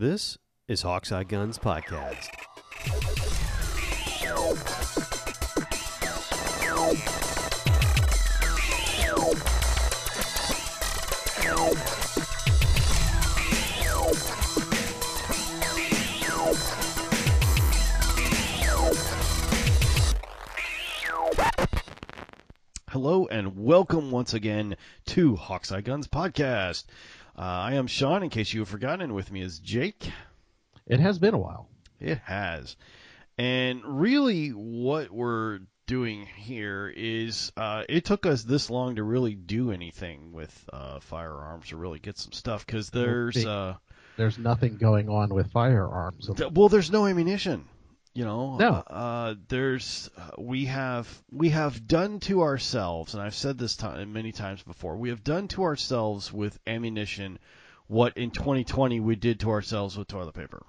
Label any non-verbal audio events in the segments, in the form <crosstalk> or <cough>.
This is Hawkeye Guns Podcast. Hello and welcome once again to Hawkeye Guns Podcast. Uh, I am Sean, in case you have forgotten, with me is Jake. It has been a while. It has. And really, what we're doing here is uh, it took us this long to really do anything with uh, firearms or really get some stuff because there's uh, There's nothing going on with firearms. well, there's no ammunition. You know, No. Uh, there's uh, we have we have done to ourselves, and I've said this time many times before. We have done to ourselves with ammunition what in 2020 we did to ourselves with toilet paper.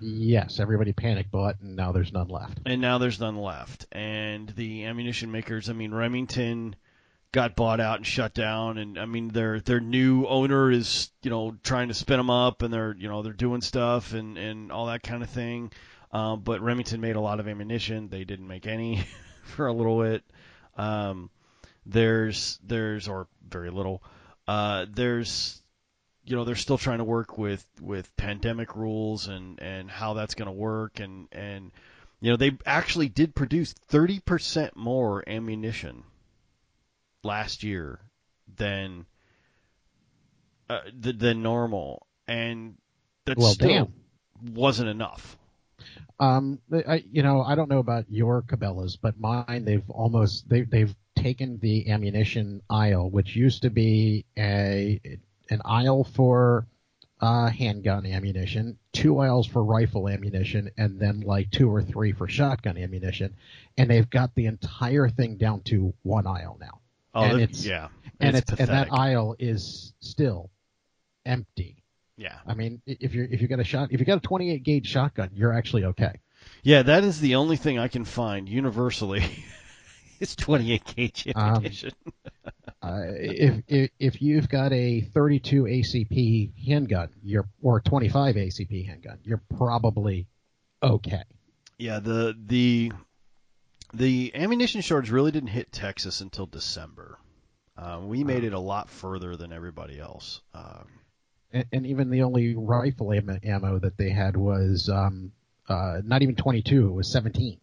Yes, everybody panic bought, and now there's none left. and now there's none left. And the ammunition makers, I mean, Remington got bought out and shut down, and I mean, their their new owner is, you know, trying to spin them up, and they're, you know, they're doing stuff and and all that kind of thing. Um, but Remington made a lot of ammunition; they didn't make any <laughs> for a little bit. Um, there's there's or very little. Uh, there's you know they're still trying to work with with pandemic rules and and how that's going to work and and you know they actually did produce 30% more ammunition last year than uh, than normal and that Well, still damn. wasn't enough. Um, I, you know, I don't know about your Cabela's, but mine, they've almost they they've taken the ammunition aisle, which used to be a an aisle for uh, handgun ammunition, two aisles for rifle ammunition, and then like two or three for shotgun ammunition, and they've got the entire thing down to one aisle now, Oh, And it's- yeah. and it's it's, and that aisle is still empty. Yeah. I mean, if you're if you got a shot, if you got a 28 gauge shotgun, you're actually okay. Yeah, that is the only thing I can find universally. <laughs> it's 28 gauge Um, ammunition. <laughs> Uh, if, if if you've got a 32 ACP handgun, you're or 25 ACP handgun, you're probably okay. Yeah, the the the ammunition shortage really didn't hit Texas until December. Uh, we made it a lot further than everybody else. Um, And, and even the only rifle ammo, ammo that they had was um, uh, not even 22; it was 17.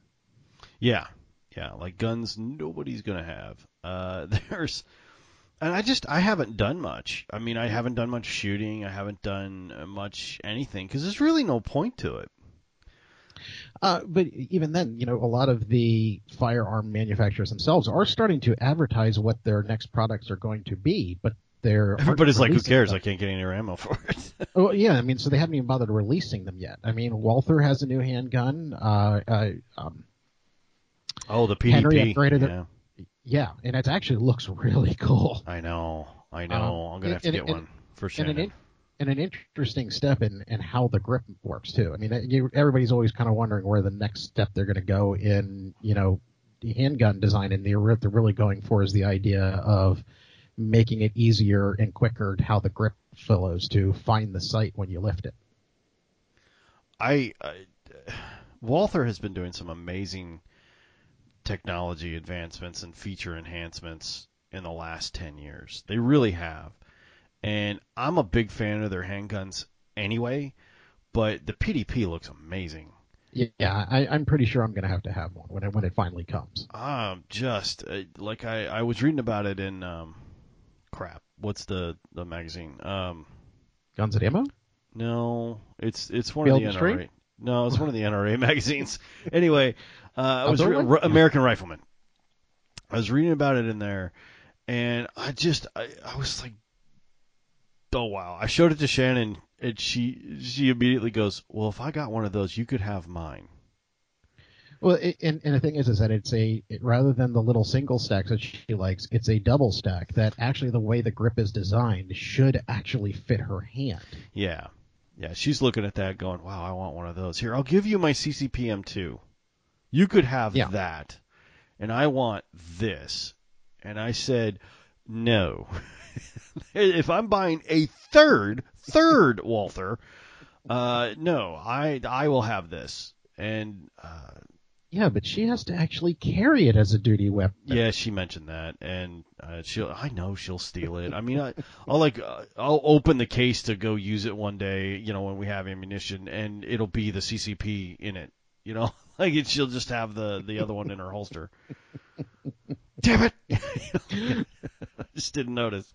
yeah, yeah, like guns, nobody's gonna have. Uh, <laughs> there's, and I just I haven't done much. I mean, I haven't done much shooting. I haven't done uh, much anything because there's really no point to it. Uh, but even then, you know, a lot of the firearm manufacturers themselves are starting to advertise what their next products are going to be, but they're <laughs> Everybody's like, who cares? them. I can't get any ammo for it. <laughs> Oh yeah, I mean, so they haven't even bothered releasing them yet. I mean, Walther has a new handgun. Uh, uh, um, oh, the PDP. Henry upgraded it. yeah. yeah, and it actually looks really <laughs> cool. I know, I know. I'm gonna have to and- get and- one for sure. And Shannon. an, and an interesting step in, in how the grip works too. I mean, uh, you, everybody's always kind of wondering where the next step they're going to go in, you know, the handgun design, and the what they're really going for is the idea of making it easier and quicker how the grip follows to find the sight when you lift it. I, I Walther has been doing some amazing technology advancements and feature enhancements in the last 10 years. They really have. And I'm a big fan of their handguns anyway, but the PDP looks amazing. Yeah, I, I'm pretty sure I'm going to have to have one when it, when it finally comes. Um, just uh, like I, I was reading about it in um, crap. What's the the magazine? Um, Guns and ammo. No, it's it's one Field of the? NRA. No, it's one of the NRA <laughs> magazines. Anyway, uh, I was re- one? Ru- Yeah. American Rifleman. I was reading about it in there, and I just I, I was like, oh wow! I showed it to Shannon, and she she immediately goes, well, if I got one of those, you could have mine. Well, it, and, and the thing is, is that it's a it, rather than the little single stacks that she likes, it's a double stack that actually the way the grip is designed should actually fit her hand. Yeah, yeah. She's looking at that, going, wow, I want one of those. Here, I'll give you my CCPM two. You could have Yeah. that, and I want this. And I said, no. <laughs> if I'm buying a third, third Walther, Uh, no, I I will have this, and uh, Yeah, but she has to actually carry it as a duty weapon. yeah, she mentioned that, and uh, she'll I know she'll steal it. I mean, I, I'll like uh, I'll open the case to go use it one day, you know, when we have ammunition, and it'll be the CCP in it, you know, <laughs> like it, she'll just have the the other one in her holster. Damn it! <laughs> I just didn't notice.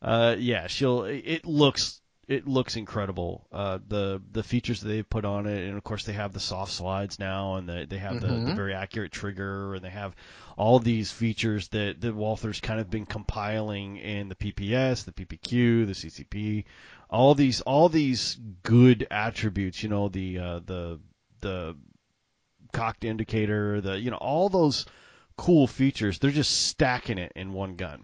Uh, yeah, she'll. It looks it looks incredible. Uh, the the features that they've put on it, and of course they have the soft slides now, and the, they have the, the Mhm. very accurate trigger, and they have all these features that that Walther's kind of been compiling in the PPS, the PPQ, the CCP, all these all these good attributes. You know, the uh, the the cocked indicator, the you know all those cool features. They're just stacking it in one gun.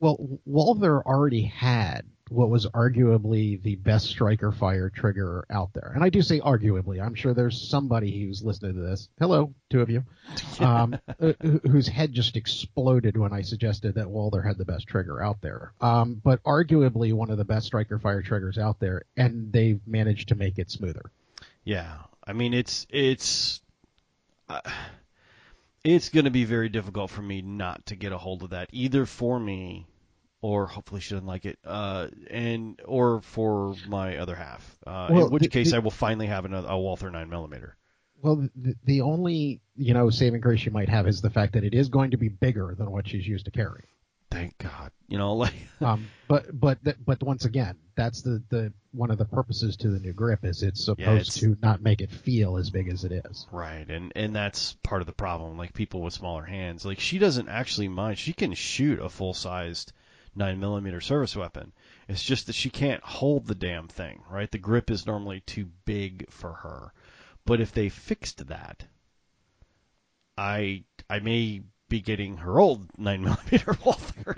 Well, Walther already had what was arguably the best striker fire trigger out there. And I do say arguably. I'm sure there's somebody who's listening to this. Hello, two of you. <laughs> Um, uh, whose head just exploded when I suggested that Walther had the best trigger out there. Um, but arguably one of the best striker fire triggers out there, and they've managed to make it smoother. Yeah, I mean it's it's uh, it's going to be very difficult for me not to get a hold of that either for me or hopefully she doesn't like it uh and or for my other half. Uh Well, in which the- case the- I will finally have another a Walther 9 millimeter. Well, the, the only you know saving grace you might have is the fact that it is going to be bigger than what she's used to carrying. Thank God. You know <laughs> like um, but but but once again, that's the, the one of the purposes to the new grip is it's supposed it's- to not make it feel as big as it is. Right, and and that's part of the problem. Like people with smaller hands, like she doesn't actually mind. She can shoot a full sized nine millimeter service weapon. It's just that she can't hold the damn thing. Right, the grip is normally too big for her. But if they fixed that, I I may be getting her old nine <laughs> millimeter Walther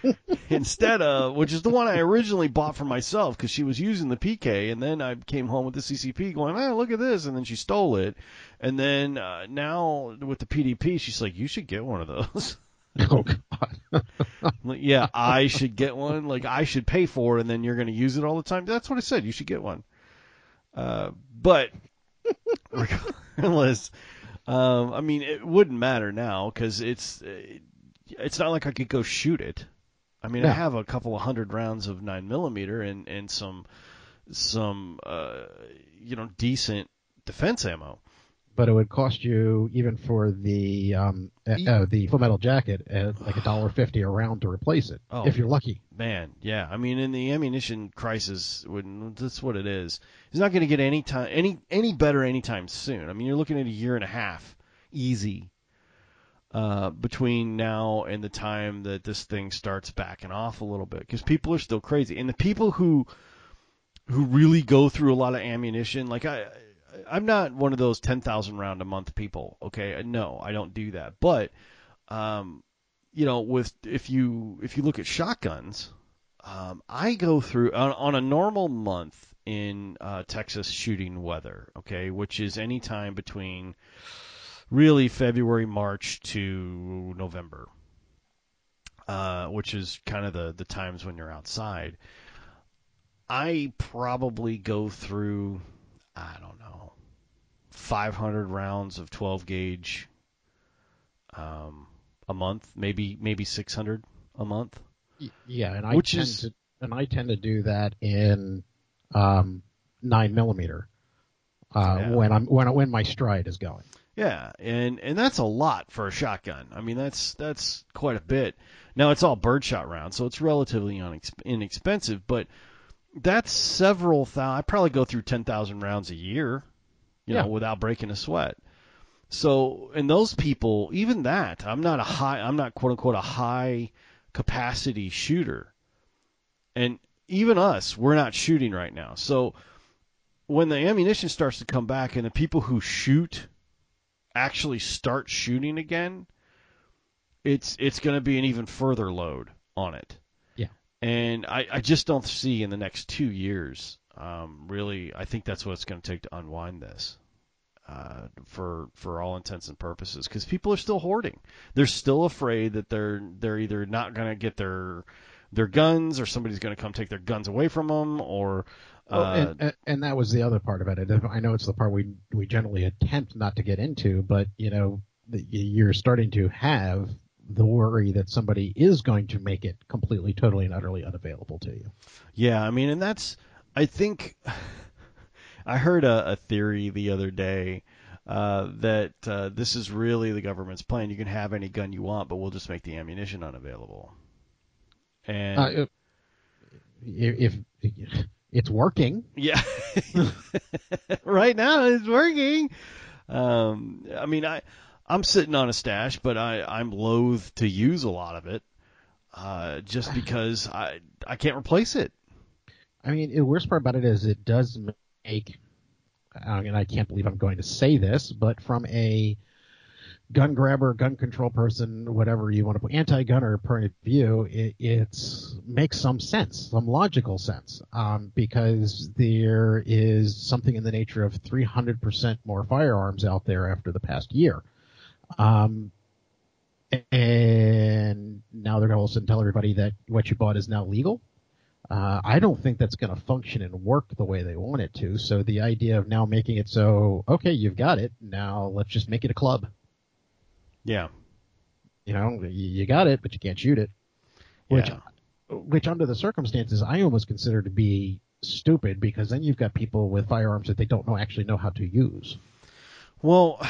<laughs> instead of which is the one I originally bought for myself because she was using the PK, and then I came home with the CCP going, "Oh, look at this," and then she stole it, and then uh, now with the PDP, she's like, "You should get one of those." <laughs> Oh <laughs> like, yeah, I should get one. Like I should pay for, it, and then you're going to use it all the time. That's what I said. You should get one. Uh, but <laughs> regardless, um, I mean, it wouldn't matter now because it's it's not like I could go shoot it. I mean, I have a couple of hundred rounds of nine millimeter and and some some uh, you know decent defense ammo. But it would cost you even for the um, uh, uh, the full metal jacket uh, like a dollar fifty a round to replace it Oh. if you're lucky. Man, yeah. I mean, in the ammunition crisis, when that's what it is. It's not going to get any time any any better anytime soon. I mean, you're looking at a year and a half, easy, uh, between now and the time that this thing starts backing off a little bit, because people are still crazy, and the people who who really go through a lot of ammunition, like I. I'm not one of those 10,000 round a month people, okay? No, I don't do that. But um, you know, with if you if you look at shotguns, um, I go through on, on a normal month in uh, Texas shooting weather, okay, which is any time between really February, March to November, uh, which is kind of the the times when you're outside. I probably go through, I don't know, 500 rounds of 12 gauge um, a month, maybe maybe 600 a month. Yeah, and I Which tend is- to and I tend to do that in um, nine millimeter uh, Yeah. when I'm when when my stride is going. Yeah, and and that's a lot for a shotgun. I mean, that's that's quite a bit. Now it's all birdshot rounds, so it's relatively unex- inexpensive, but that's several thousand. I probably go through ten thousand rounds a year, you Yeah. know, without breaking a sweat. So, and those people, even that, I'm not a high, I'm not quote unquote a high capacity shooter, and even us, we're not shooting right now. So, when the ammunition starts to come back and the people who shoot actually start shooting again, it's it's going to be an even further load on it. And I, I just don't see in the next two years, um, really, I think that's what it's going to take to unwind this. Uh, for for all intents and purposes, because people are still hoarding. They're still afraid that they're they're either not going to get their their guns, or somebody's going to come take their guns away from them, or Well, Uh, and, and that was the other part about it. I know it's the part we we generally attempt not to get into, but you know, you're starting to have the worry that somebody is going to make it completely, totally, and utterly unavailable to you. Yeah, I mean, and that's I think <laughs> I heard a, a theory the other day uh, that uh, this is really the government's plan. You can have any gun you want, but we'll just make the ammunition unavailable. And Uh, if, if it's working, yeah, <laughs> right now it's working. Um, I mean, I I'm sitting on a stash, but I I'm loath to use a lot of it, uh, just <sighs> because I I can't replace it. I mean, the worst part about it is it does make, I mean, I can't believe I'm going to say this, but from a gun grabber, gun control person, whatever you want to put, anti-gunner point of view, it it's makes some sense, some logical sense, um, because there is something in the nature of 300% more firearms out there after the past year. Um, and now they're going to all of a sudden tell everybody that what you bought is now legal. Uh, I don't think that's going to function and work the way they want it to. So the idea of now making it so, okay, you've got it. Now let's just make it a club. Yeah, You know, you you got it, but you can't shoot it. Which, yeah. which under the circumstances, I almost consider to be stupid because then you've got people with firearms that they don't know actually know how to use. Well,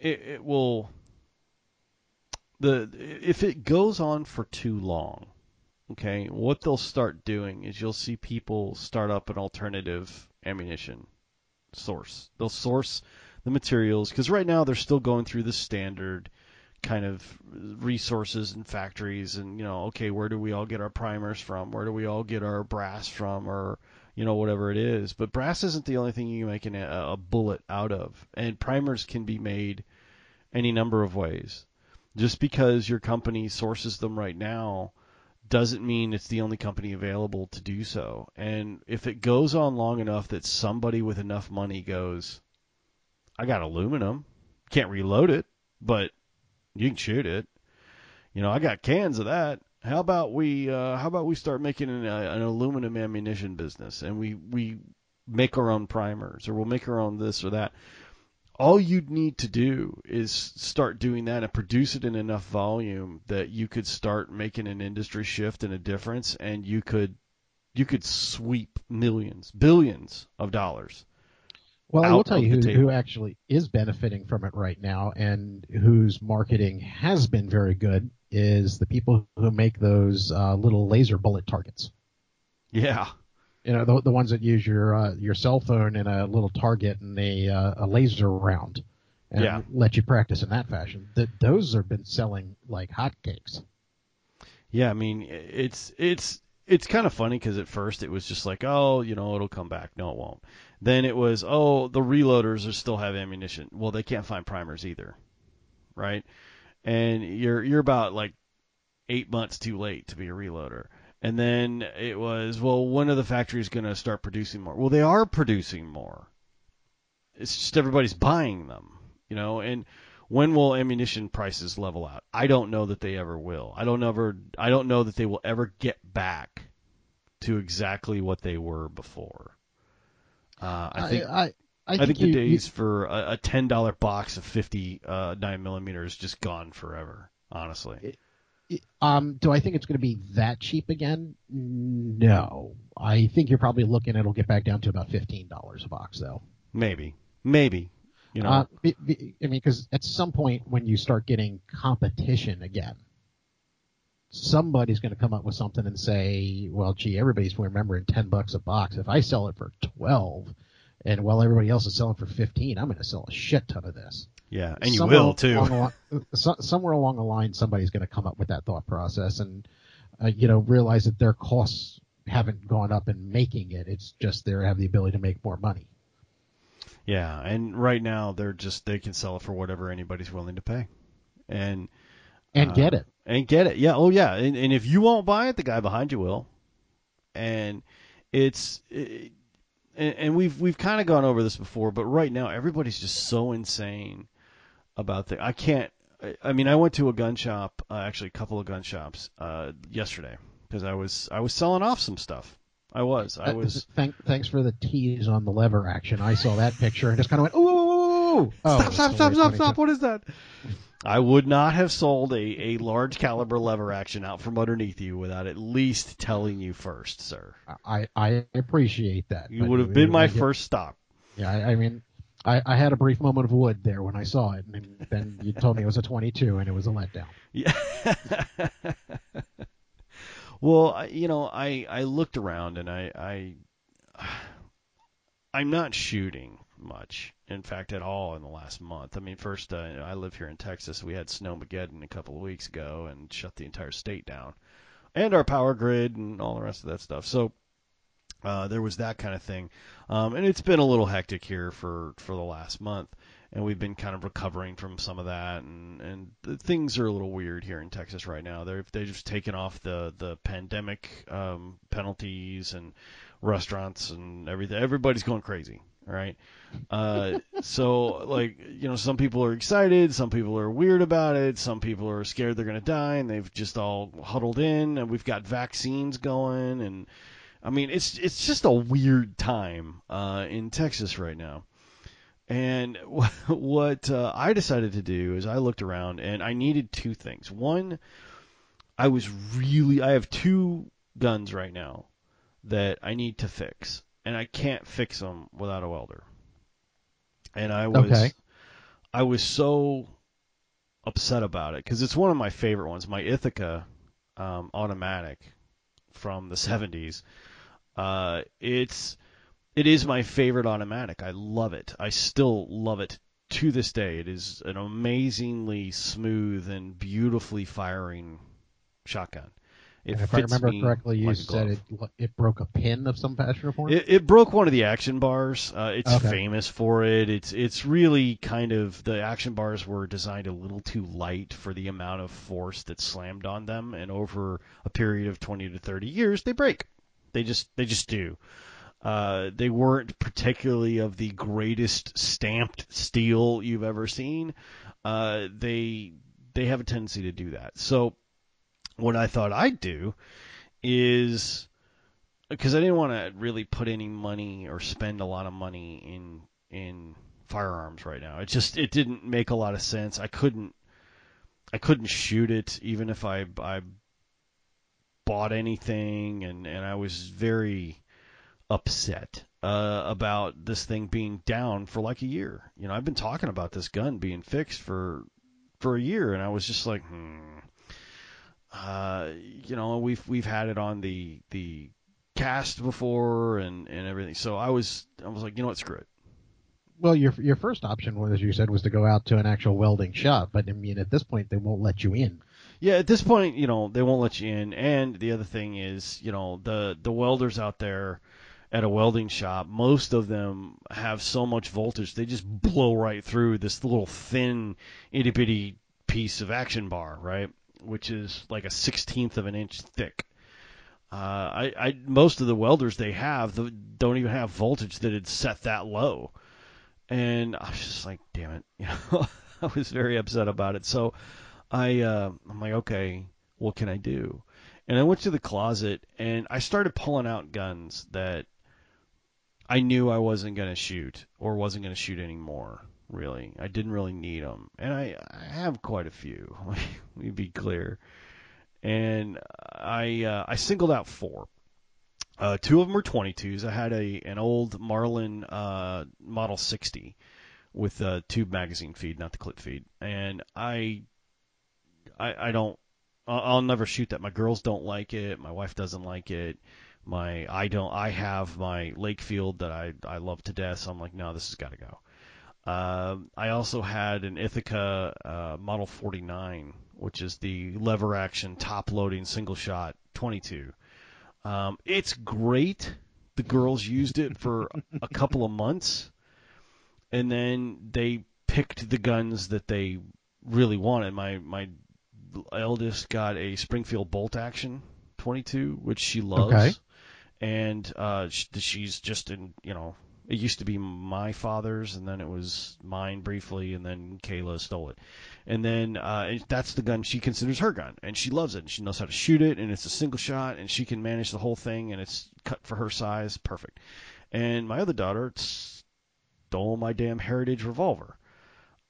it, it will. The if it goes on for too long, okay, what they'll start doing is you'll see people start up an alternative ammunition source. They'll source the materials because right now they're still going through the standard kind of resources and factories and you know okay where do we all get our primers from where do we all get our brass from or you know whatever it is. But brass isn't the only thing you can make an, a, a bullet out of. And primers can be made any number of ways. Just because your company sources them right now doesn't mean it's the only company available to do so. And if it goes on long enough that somebody with enough money goes i got aluminum. Can't reload it but you can shoot it. You know i got cans of that how about we uh, how about we start making an, uh, an aluminum ammunition business and we we make our own primers or we'll make our own this or that. All you'd need to do is start doing that and produce it in enough volume that you could start making an industry shift and a difference and you could you could sweep millions billions of dollars Well, I will tell you who, who actually is benefiting from it right now and whose marketing has been very good is the people who make those uh, little laser bullet targets. yeah You know, the, the ones that use your uh, your cell phone and a little target and a uh, a laser round, and Yeah. let you practice in that fashion. That those have been selling like hotcakes. Yeah, I mean, it's it's it's kind of funny because at first it was just like, oh, you know, it'll come back. No, it won't. Then it was, oh, the reloaders are still have ammunition. Well, they can't find primers either, right? And you're you're about like eight months too late to be a reloader. And then it was, well, when are the factories going to start producing more? Well, they are producing more. It's just everybody's buying them, you know, and when will ammunition prices level out? I don't know that they ever will. I don't ever I don't know that they will ever get back to exactly what they were before. Uh, I think I, I, I, think, the you- days for a, a ten dollar box of fifty uh, nine millimeter is just gone forever. Honestly, you- um, do I think it's going to be that cheap again? No. I think you're probably looking. It'll get back down to about fifteen dollars a box, though. maybe, maybe, you know, Uh, be, be, I mean, because at some point when you start getting competition again, somebody's going to come up with something and say, "Well, gee, everybody's remembering ten bucks a box. If I sell it for twelve, and while everybody else is selling for fifteen, I'm going to sell a shit ton of this." yeah, and you Somewhere will too. along the somewhere along the line, somebody's going to come up with that thought process and, uh, you know, realize that their costs haven't gone up in making it. It's just they have the ability to make more money. Yeah, and right now they're just they can sell it for whatever anybody's willing to pay, and And Uh, get it. And get it. Yeah. Oh yeah. And, and if you won't buy it, the guy behind you will. And it's it, and, and we've we've kind of gone over this before, but right now everybody's just so insane about the. I can't. I- I mean, I went to a gun shop, uh, actually a couple of gun shops uh, yesterday because I was I was selling off some stuff. I was. I was. Thank, thanks for the tease on the lever action. I saw that picture and just kind of went, ooh, ooh, ooh, ooh. Oh, stop! Stop! Stop! Stop! Stop! What is that? I would not have sold a, a large caliber lever action out from underneath you without at least telling you first, sir. I, I appreciate that. You would have been my yeah, first stop. Yeah, I, I mean, I, I had a brief moment of wood there when I saw it, and then you told me it was a 22, and it was a letdown. Yeah. <laughs> well, you know, I I looked around and I I I'm not shooting much. In fact, at all in the last month. I mean, first uh, I live here in Texas. We had snowmageddon a couple of weeks ago and shut the entire state down, and our power grid and all the rest of that stuff. So. Uh, there was that kind of thing, um, and it's been a little hectic here for, for the last month and we've been kind of recovering from some of that and and things are a little weird here in Texas right now. They've just taken off the the pandemic um, penalties and restaurants and everything. Everybody's going crazy, right? Uh, so like you know, some people are excited, some people are weird about it, some people are scared they're gonna die, and they've just all huddled in. And we've got vaccines going, and I mean it's it's just a weird time uh, in Texas right now. And <laughs> what uh, I decided to do is I looked around and I needed two things. One, I was really I have two guns right now that I need to fix, and I can't fix them without a welder. And I was Okay. I was so upset about it because it's one of my favorite ones, my Ithaca um, automatic from the 70s. Uh, it's it is my favorite automatic. I love it. I still love it to this day. It is an amazingly smooth and beautifully firing shotgun. It if I remember me correctly, you like said it it broke a pin of some fashion or form. It, it broke one of the action bars. Uh, it's Okay. famous for it. It's it's really kind of the action bars were designed a little too light for the amount of force that slammed on them, and over a period of 20 to 30 years, they break. They just they just do. Uh, they weren't particularly of the greatest stamped steel you've ever seen. Uh, they they have a tendency to do that. So what I thought I'd do is because I didn't want to really put any money or spend a lot of money in in firearms right now. It just it didn't make a lot of sense. I couldn't I couldn't shoot it even if I I bought anything and and I was very upset uh, about this thing being down for like a year. You know, I've been talking about this gun being fixed for for a year and I was just like, hmm. Uh, you know, we've we've had it on the the cast before and and everything. So I was I was like, you know what, screw it. Well, your your first option was, as you said, was to go out to an actual welding shop, but I mean, at this point, they won't let you in. Yeah, at this point, you know, they won't let you in. And the other thing is, you know, the the welders out there at a welding shop, most of them have so much voltage they just blow right through this little thin itty bitty piece of action bar, right? Which is like a sixteenth of an inch thick. Uh, I, I most of the welders they have don't even have voltage that had set that low, and I was just like, damn it, <laughs> you know, I was very upset about it. So I uh, I'm like, okay, what can I do? And I went to the closet and I started pulling out guns that I knew I wasn't going to shoot or wasn't going to shoot anymore. Really, I didn't really need them, and I, I have quite a few. <laughs> Let me be clear. And I uh, I singled out four. Uh, two of them were 22s. I had a an old Marlin uh, Model 60 with a tube magazine feed, not the clip feed, and I I, I don't. I'll, never shoot that. My girls don't like it. My wife doesn't like it. My I don't. I have my Lakefield that I I love to death. So I'm like, no, this has got to go. Um, I also had an Ithaca uh, Model 49, which is the lever action top loading single shot 22. Um, it's great. The girls used it for a couple of months, and then they picked the guns that they really wanted. My my eldest got a Springfield bolt action 22, which she loves. Okay. And uh, sh- she's just in, you know, It used to be my father's, and then it was mine briefly, and then Kayla stole it. And then uh, that's the gun she considers her gun, and she loves it. And she knows how to shoot it, and it's a single shot, and she can manage the whole thing, and it's cut for her size, perfect. And my other daughter stole my damn Heritage revolver.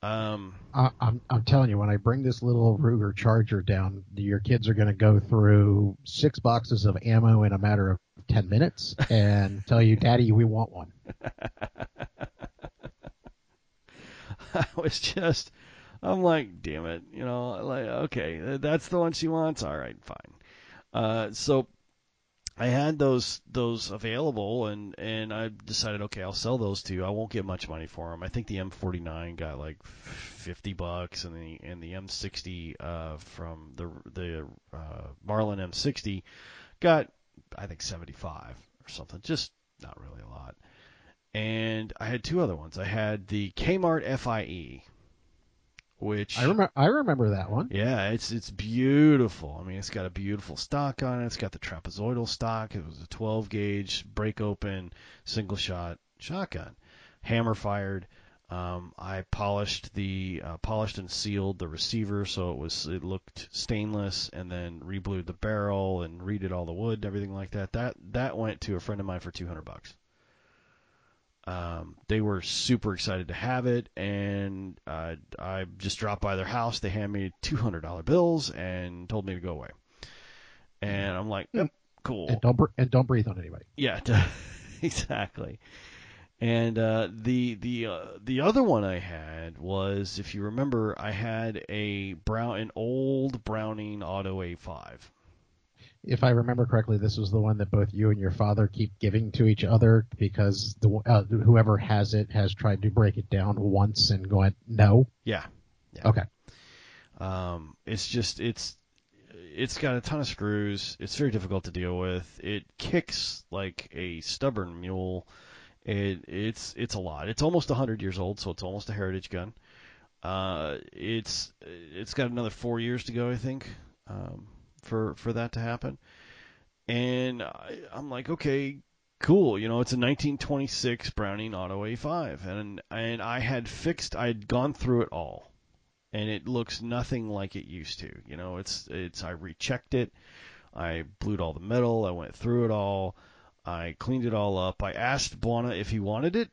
Um, I, I'm I'm telling you, when I bring this little Ruger Charger down, your kids are going to go through six boxes of ammo in a matter of ten minutes and tell you, "Daddy, we want one." <laughs> I was just, I'm like, damn it, you know, like, okay, that's the one she wants. All right, fine. Uh, so I had those those available, and and I decided, okay, I'll sell those two. I won't get much money for them. I think the M49 got like 50 bucks, and the and the M60 uh, from the the uh, Marlin M60 got I think 75 or something. Just not really a lot. And I had two other ones. I had the Kmart FIE, which I remember. I remember that one. yeah, it's it's beautiful. I mean, it's got a beautiful stock on it. It's got the trapezoidal stock. It was a 12 gauge break open single shot shotgun, hammer fired. Um, I polished the uh, polished and sealed the receiver so it was it looked stainless, and then reblued the barrel and redid all the wood and everything like that. That that went to a friend of mine for 200 bucks. Um, they were super excited to have it, and uh, I just dropped by their house. They handed me two hundred dollar bills and told me to go away. And I'm like, yep, cool. And don't br- and don't breathe on anybody. Yeah, <laughs> exactly. And uh, the the uh, the other one I had was, if you remember, I had a brown an old Browning Auto A5. If I remember correctly, this was the one that both you and your father keep giving to each other because the uh, whoever has it has tried to break it down once and going no. Yeah. yeah. Okay. Um, it's just it's it's got a ton of screws. It's very difficult to deal with. It kicks like a stubborn mule. It it's it's a lot. It's almost 100 years old, so it's almost a heritage gun. Uh, it's it's got another four years to go, I think, um, for for that to happen. And I, I'm like, okay, cool. You know, it's a 1926 Browning Auto A5, and and I had fixed. I had gone through it all and it looks nothing like it used to. You know, it's it's I rechecked it, I blued all the metal, I went through it all, I cleaned it all up. I asked Buana if he wanted it,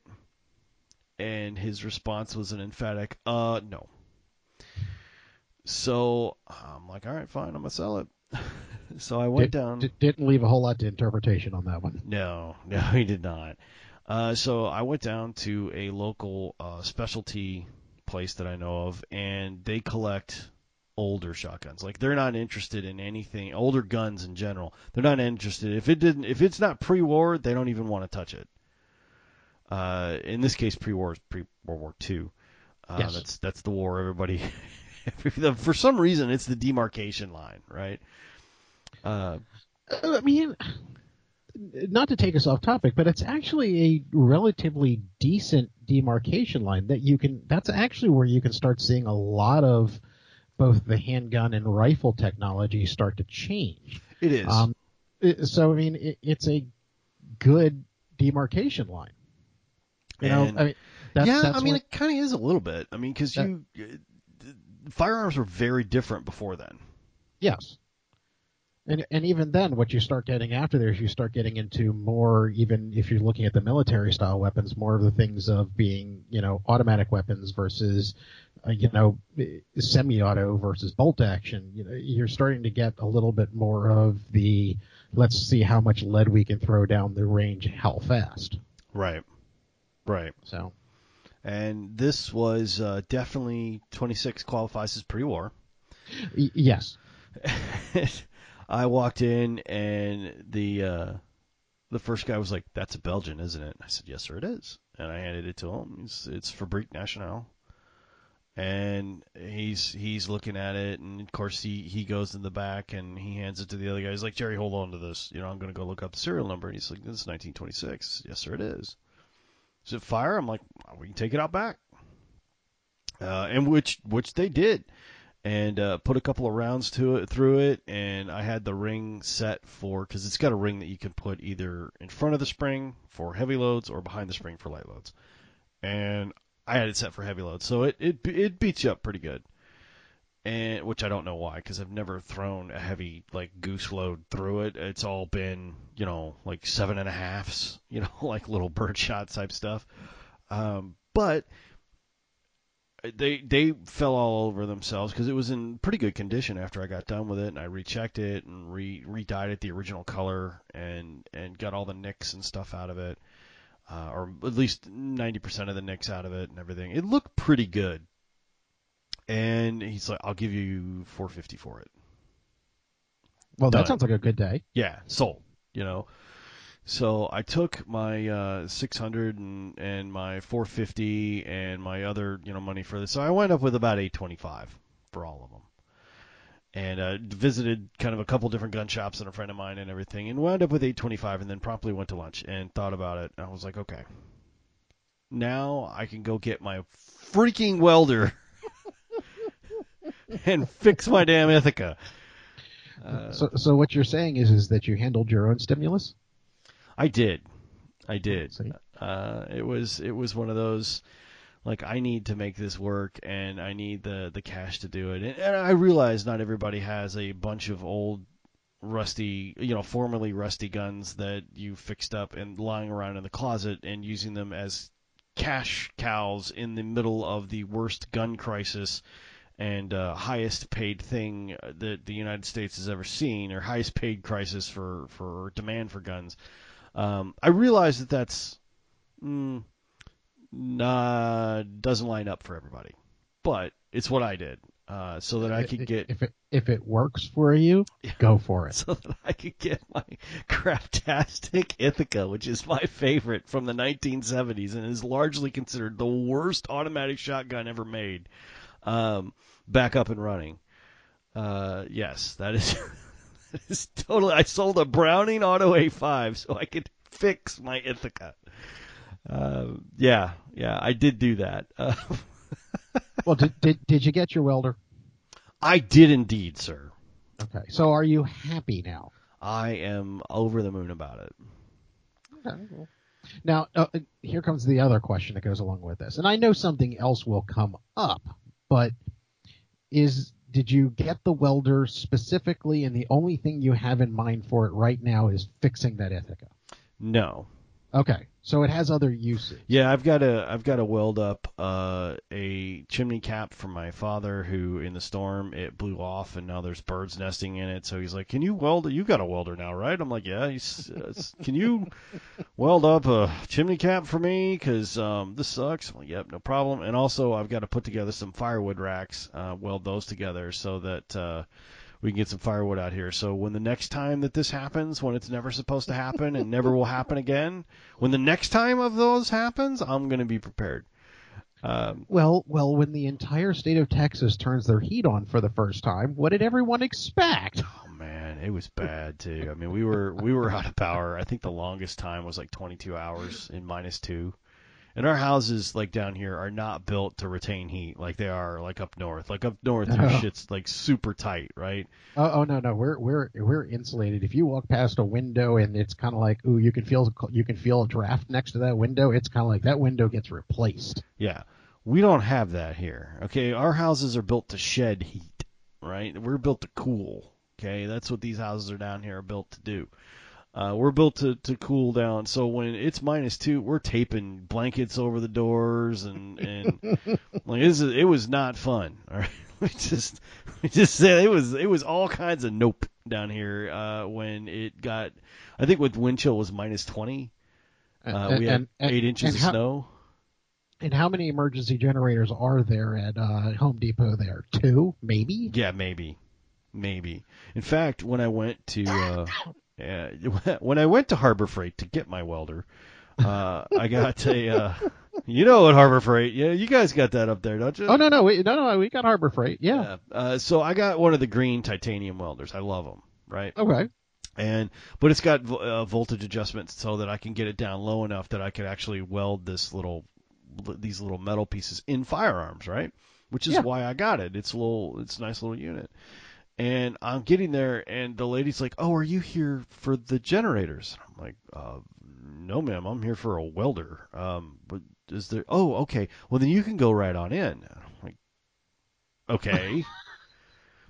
and his response was an emphatic uh no. So I'm like, all right, fine, I'm gonna sell it. <laughs> so I went Did- down. D- didn't leave a whole lot to interpretation on that one. No, no, <laughs> he did not. Uh, so I went down to a local uh, specialty place that I know of, and they collect older shotguns. Like they're not interested in anything older guns in general. They're not interested. If it didn't, if it's not pre-war, they don't even want to touch it. Uh, in this case, pre-war is pre World War II. Uh, Yes. That's that's the war. Everybody, <laughs> for some reason, it's the demarcation line, right? Uh, Uh, I mean, not to take us off topic, but it's actually a relatively decent demarcation line that you can. That's actually where you can start seeing a lot of both the handgun and rifle technology start to change. it is. Um, so I mean, it, it's a good demarcation line. You know, And- I mean, that's, yeah, that's I mean, it kind of is a little bit. I mean, because you uh, firearms were very different before then. Yes. And and even then, what you start getting after there is you start getting into more, even if you're looking at the military style weapons, more of the things of being, you know, automatic weapons versus, uh, you know, semi-auto versus bolt action. You know, you're starting to get a little bit more of the let's see how much lead we can throw down the range, how fast. Right. Right. So And this was uh, definitely 26 qualifies as pre-war. y- yes, <laughs> I walked in and the uh, the first guy was like, "That's a Belgian, isn't it?" I said, "Yes, sir, it is." And I handed it to him. It's, it's Fabrique Nationale. And he's he's looking at it, and of course he he goes in the back and he hands it to the other guy. He's like, "Jerry, hold on to this. You know, I'm going to go look up the serial number." And he's like, "This is 1926." Yes, sir, it is. Is it fire? I'm like, "We can take it out back." Uh, and which which they did and uh, put a couple of rounds to it through it, and I had the ring set for because it's got a ring that you can put either in front of the spring for heavy loads or behind the spring for light loads, and I had it set for heavy loads, so it it it beats you up pretty good. And which I don't know why, because I've never thrown a heavy like goose load through it. It's all been, you know, like seven and a halfs, you know, <laughs> like little bird shot type stuff. Um, but they they fell all over themselves because it was in pretty good condition after I got done with it, and I rechecked it and re re-dyed it the original color and and got all the nicks and stuff out of it, uh, or at least 90% of the nicks out of it and everything. It looked pretty good. And he's like, "I'll give you 450 for it." Well, Done. that sounds like a good day. Yeah, sold. You know. So I took my uh, 600 and, and my 450 and my other you know money for this. So I wound up with about 825 for all of them. And uh, visited kind of a couple different gun shops and a friend of mine and everything, and wound up with 825, and then promptly went to lunch and thought about it. I was like, okay, now I can go get my freaking welder <laughs> and fix my damn Ithaca. Uh, so, so what you're saying is, is that you handled your own stimulus? I did. I did. Uh, it was it was one of those like I need to make this work and I need the the cash to do it. And, and I realize not everybody has a bunch of old rusty, you know, formerly rusty guns that you fixed up and lying around in the closet and using them as cash cows in the middle of the worst gun crisis and uh, highest paid thing that the United States has ever seen, or highest paid crisis for for demand for guns. Um, I realize that that's mm, nah, doesn't line up for everybody, but it's what I did uh, so that I could get if it if it works for you, Yeah. go for it. <laughs> so that I could get my <laughs> Craftastic Ithaca, which is my favorite from the 1970s and is largely considered the worst automatic shotgun ever made, um, back up and running. Uh, yes, that is, <laughs> <laughs> is totally. I sold a Browning Auto A5 so I could fix my Ithaca. Uh, yeah, yeah, I did do that. Uh, <laughs> Well, did, did did you get your welder? I did indeed, sir. Okay, so are you happy now? I am over the moon about it. Okay. Now, uh, here comes the other question that goes along with this, and I know something else will come up, but is did you get the welder specifically, and the only thing you have in mind for it right now is fixing that Ithaca? No, Okay, so it has other uses. Yeah, I've got a I've got to weld up uh, a chimney cap for my father who in the storm it blew off and now there's birds nesting in it. So he's like, "Can you weld? You got a welder now, right?" I'm like, "Yeah." He's, uh, "Can you weld up a chimney cap for me? Cause um, this sucks." Like, "Yep, no problem." And also, I've got to put together some firewood racks, uh, weld those together so that. We can get some firewood out here. So when the next time that this happens, when it's never supposed to happen and never will happen again, when the next time of those happens, I'm going to be prepared. Um, Well, well, when the entire state of Texas turns their heat on for the first time, what did everyone expect? oh man, it was bad too. I mean, we were we were out of power. I think the longest time was like 22 hours in minus two. And our houses, like down here, are not built to retain heat like they are like up north. Like up north, your Oh. shit's like super tight, right? Oh, oh no, no, we're we're we're insulated. If you walk past a window and it's kind of like, ooh, you can feel you can feel a draft next to that window. It's kind of like that window gets replaced. Yeah. We don't have that here. Okay, our houses are built to shed heat, right? We're built to cool. Okay, that's what these houses are down here are built to do. Uh, we're built to, to cool down. So when it's minus two, we're taping blankets over the doors and and <laughs> like this is, it was not fun. <laughs> All right, we just we just said it was it was all kinds of nope down here uh, when it got. I think with wind chill was minus twenty. Uh, we had eight inches and of how, snow. And how many emergency generators are there at uh, Home Depot? There, two, maybe. Yeah, maybe, maybe. In fact, when I went to <coughs> uh, <laughs> when I went to Harbor Freight to get my welder, uh, I got a uh, <laughs> you know what Harbor Freight? Yeah, you guys got that up there, don't you? Oh no, no, we, no, no, we got Harbor Freight. Yeah. Yeah. Uh, so I got one of the green titanium welders. I love them, right? Okay. And but it's got uh, voltage adjustments so that I can get it down low enough that I could actually weld this little these little metal pieces in firearms, right? which is Yeah. why I got it. It's a little, it's a nice little unit. And I'm getting there, and the lady's like, "Oh, are you here for the generators?" I'm like, uh, "No, ma'am. I'm here for a welder." Um, but is there? Oh, okay. Well, then you can go right on in. I'm like, okay. <laughs>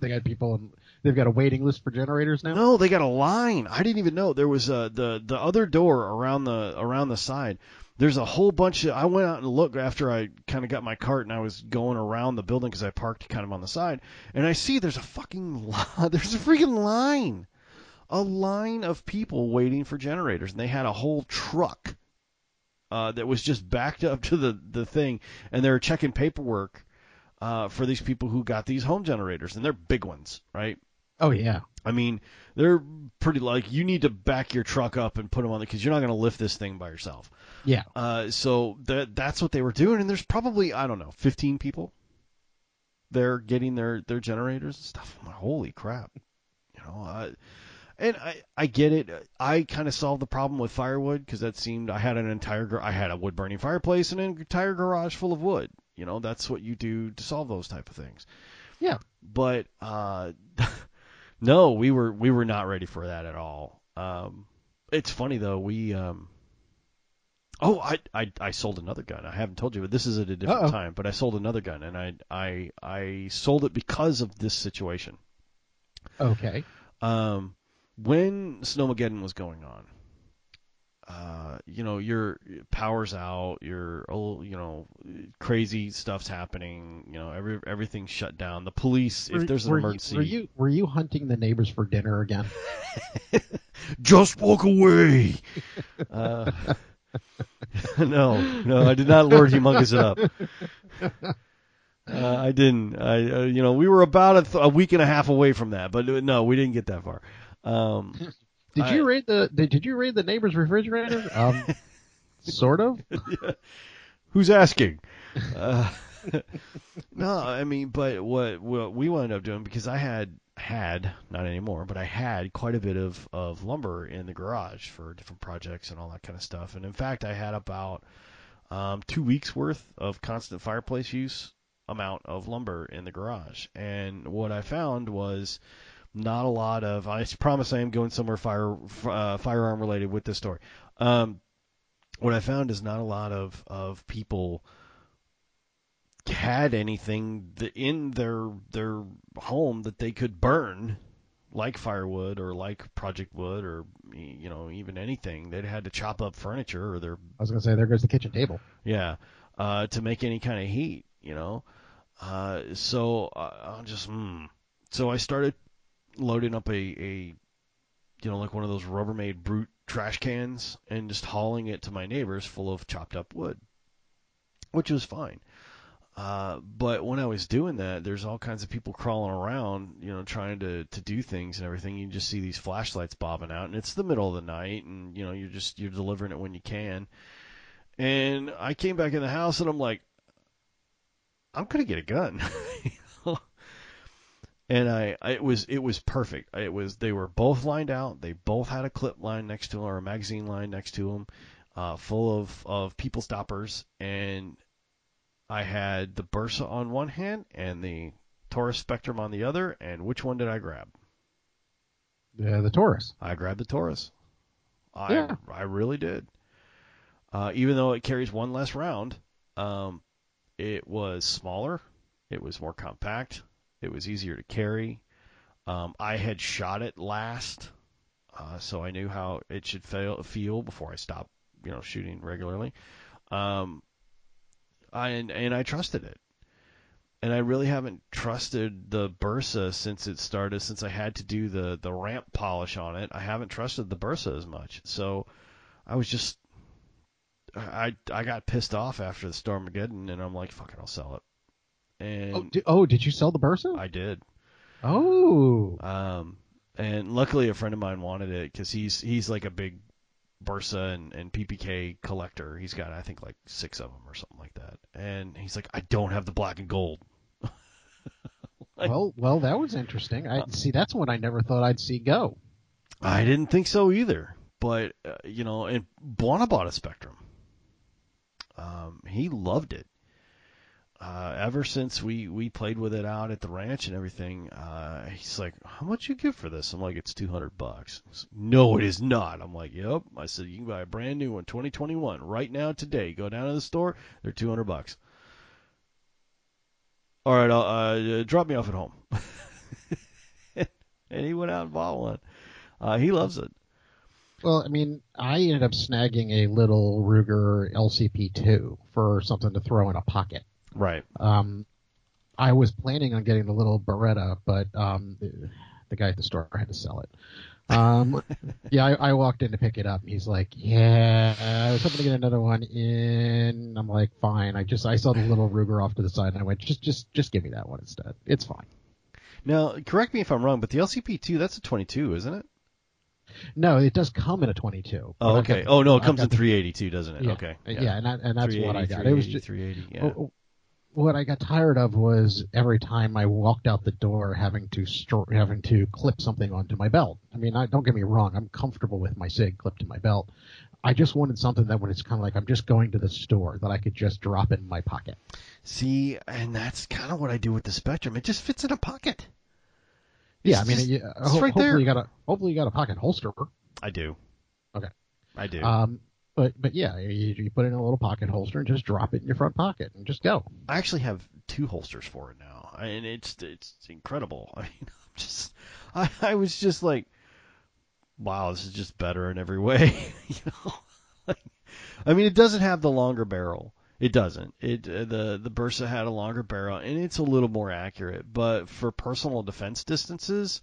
They got people, and they've got a waiting list for generators now. No, they got a line. I didn't even know there was a the the other door around the around the side. There's a whole bunch of. I went out and looked after I kind of got my cart and I was going around the building because I parked kind of on the side, and I see there's a fucking <laughs> there's a freaking line, a line of people waiting for generators, and they had a whole truck uh, that was just backed up <laughs> to the the thing, and they were checking paperwork uh, for these people who got these home generators, and they're big ones, right? Oh yeah. I mean, they're pretty like you need to back your truck up and put them on the because you're not going to lift this thing by yourself. Yeah. Uh, so that that's what they were doing, and there's probably I don't know 15 people. They're getting their their generators and stuff. Like, holy crap, you know. Uh, and I I get it. I kind of solved the problem with firewood because that seemed I had an entire I had a wood burning fireplace and an entire garage full of wood. You know, that's what you do to solve those type of things. Yeah. But uh, <laughs> no, we were we were not ready for that at all. Um, it's funny though. We um, oh, I, I I sold another gun. I haven't told you, but this is at a different Uh-oh. time. But I sold another gun, and I I I sold it because of this situation. Okay. Um, when Snowmageddon was going on, uh, you know, your power's out, your oh, you know, crazy stuff's happening. You know, every everything's shut down. The police, if Were- there's an were you- emergency, were you were you hunting the neighbors for dinner again? <laughs> just walk away. <laughs> uh, <laughs> no, no, I did not Lord Humungus it up. Uh, I didn't. I, uh, you know, we were about a, th- a week and a half away from that, but uh, no, we didn't get that far. Um, Did you raid the did, did you raid the neighbor's refrigerator? Um, <laughs> sort of. <laughs> who's asking? <laughs> Uh, no, I mean, but what what we wound up doing because I had had not anymore, but I had quite a bit of of lumber in the garage for different projects and all that kind of stuff. And in fact, I had about um, two weeks worth of constant fireplace use amount of lumber in the garage. And what I found was not a lot of. I promise I am going somewhere fire uh, firearm related with this story. Um, what I found is not a lot of of people had anything in their their home that they could burn like firewood or like project wood or you know even anything they'd had to chop up furniture or their I was gonna say there goes the kitchen table. yeah uh to make any kind of heat you know uh so uh, i'm just mm. so i started loading up a a you know like one of those rubbermaid brute trash cans and just hauling it to my neighbors full of chopped up wood which was fine uh, but when I was doing that, there's all kinds of people crawling around, you know, trying to to do things and everything. You just see these flashlights bobbing out, and it's the middle of the night, and you know, you're just you're delivering it when you can. And I came back in the house, and I'm like, I'm gonna get a gun. <laughs> and I, I it was it was perfect. It was they were both lined out. They both had a clip line next to them or a magazine line next to them, uh, full of of people stoppers, and I had the Bersa on one hand and the Taurus Spectrum on the other. And which one did I grab? Yeah, the Taurus. I grabbed the Taurus. I Yeah. I really did. Uh, even though it carries one less round, um, it was smaller. It was more compact. It was easier to carry. Um, I had shot it last, uh, so I knew how it should feel, feel before I stopped, you know, shooting regularly. Um, I, and, and I trusted it. And I really haven't trusted the Bersa since it started, since I had to do the, the ramp polish on it. I haven't trusted the Bersa as much. So I was just, I, I got pissed off after the Stormageddon, and I'm like, fuck it, I'll sell it. And Oh, di- oh, did you sell the Bersa? I did. oh, Um, and luckily, a friend of mine wanted it because he's he's like a big Bersa and, and PPK collector. He's got I think like six of them or something like that. And he's like, I don't have the black and gold. <laughs> like- well, well, that was interesting. I see. That's one I never thought I'd see go. I didn't think so either. But uh, you know, and Buona bought a Spectrum. Um, he loved it. Uh, ever since we we played with it out at the ranch and everything, uh, he's like, "How much you give for this?" I'm like, "It's 200 bucks." He's, no, it is not. I'm like, "Yep." I said, "You can buy a brand new one, 2021, right now today. Go down to the store. They're 200 bucks." All right, I'll, uh, drop me off at home. <laughs> and he went out and bought one. Uh, he loves it. Well, I mean, I ended up snagging a little Ruger LCP2 for something to throw in a pocket. Right. Um, I was planning on getting the little Beretta, but um, the, the guy at the store had to sell it. Um, <laughs> yeah, I, I walked in to pick it up. He's like, "Yeah, I was hoping to get another one in." I'm like, "Fine." I just I saw the little Ruger off to the side, and I went, "Just, just, just give me that one instead. It's fine." Now, correct me if I'm wrong, but the LCP2 that's a 22, isn't it? No, it does come in a 22. Oh, okay. got, oh no, it comes in 382, doesn't it? Yeah, okay. Yeah, and, that, and that's what I got. It was just 380. Yeah. Oh, what I got tired of was every time I walked out the door having to st- having to clip something onto my belt. I mean, I, don't get me wrong, I'm comfortable with my Sig clipped to my belt. I just wanted something that when it's kind of like I'm just going to the store that I could just drop in my pocket. See, and that's kind of what I do with the Spectrum. It just fits in a pocket. Yeah, I mean, just- it, it's ho- right hopefully there. you got a hopefully you got a pocket holster. I do. Okay. I do. Um, but but yeah, you, you put it in a little pocket holster and just drop it in your front pocket and just go. I actually have two holsters for it now, and it's it's incredible. <laughs> I mean, I'm just I, I was just like, wow, this is just better in every way. <laughs> you know, <laughs> like, I mean, it doesn't have the longer barrel. It doesn't. It uh, the the Bersa had a longer barrel, and it's a little more accurate. But for personal defense distances,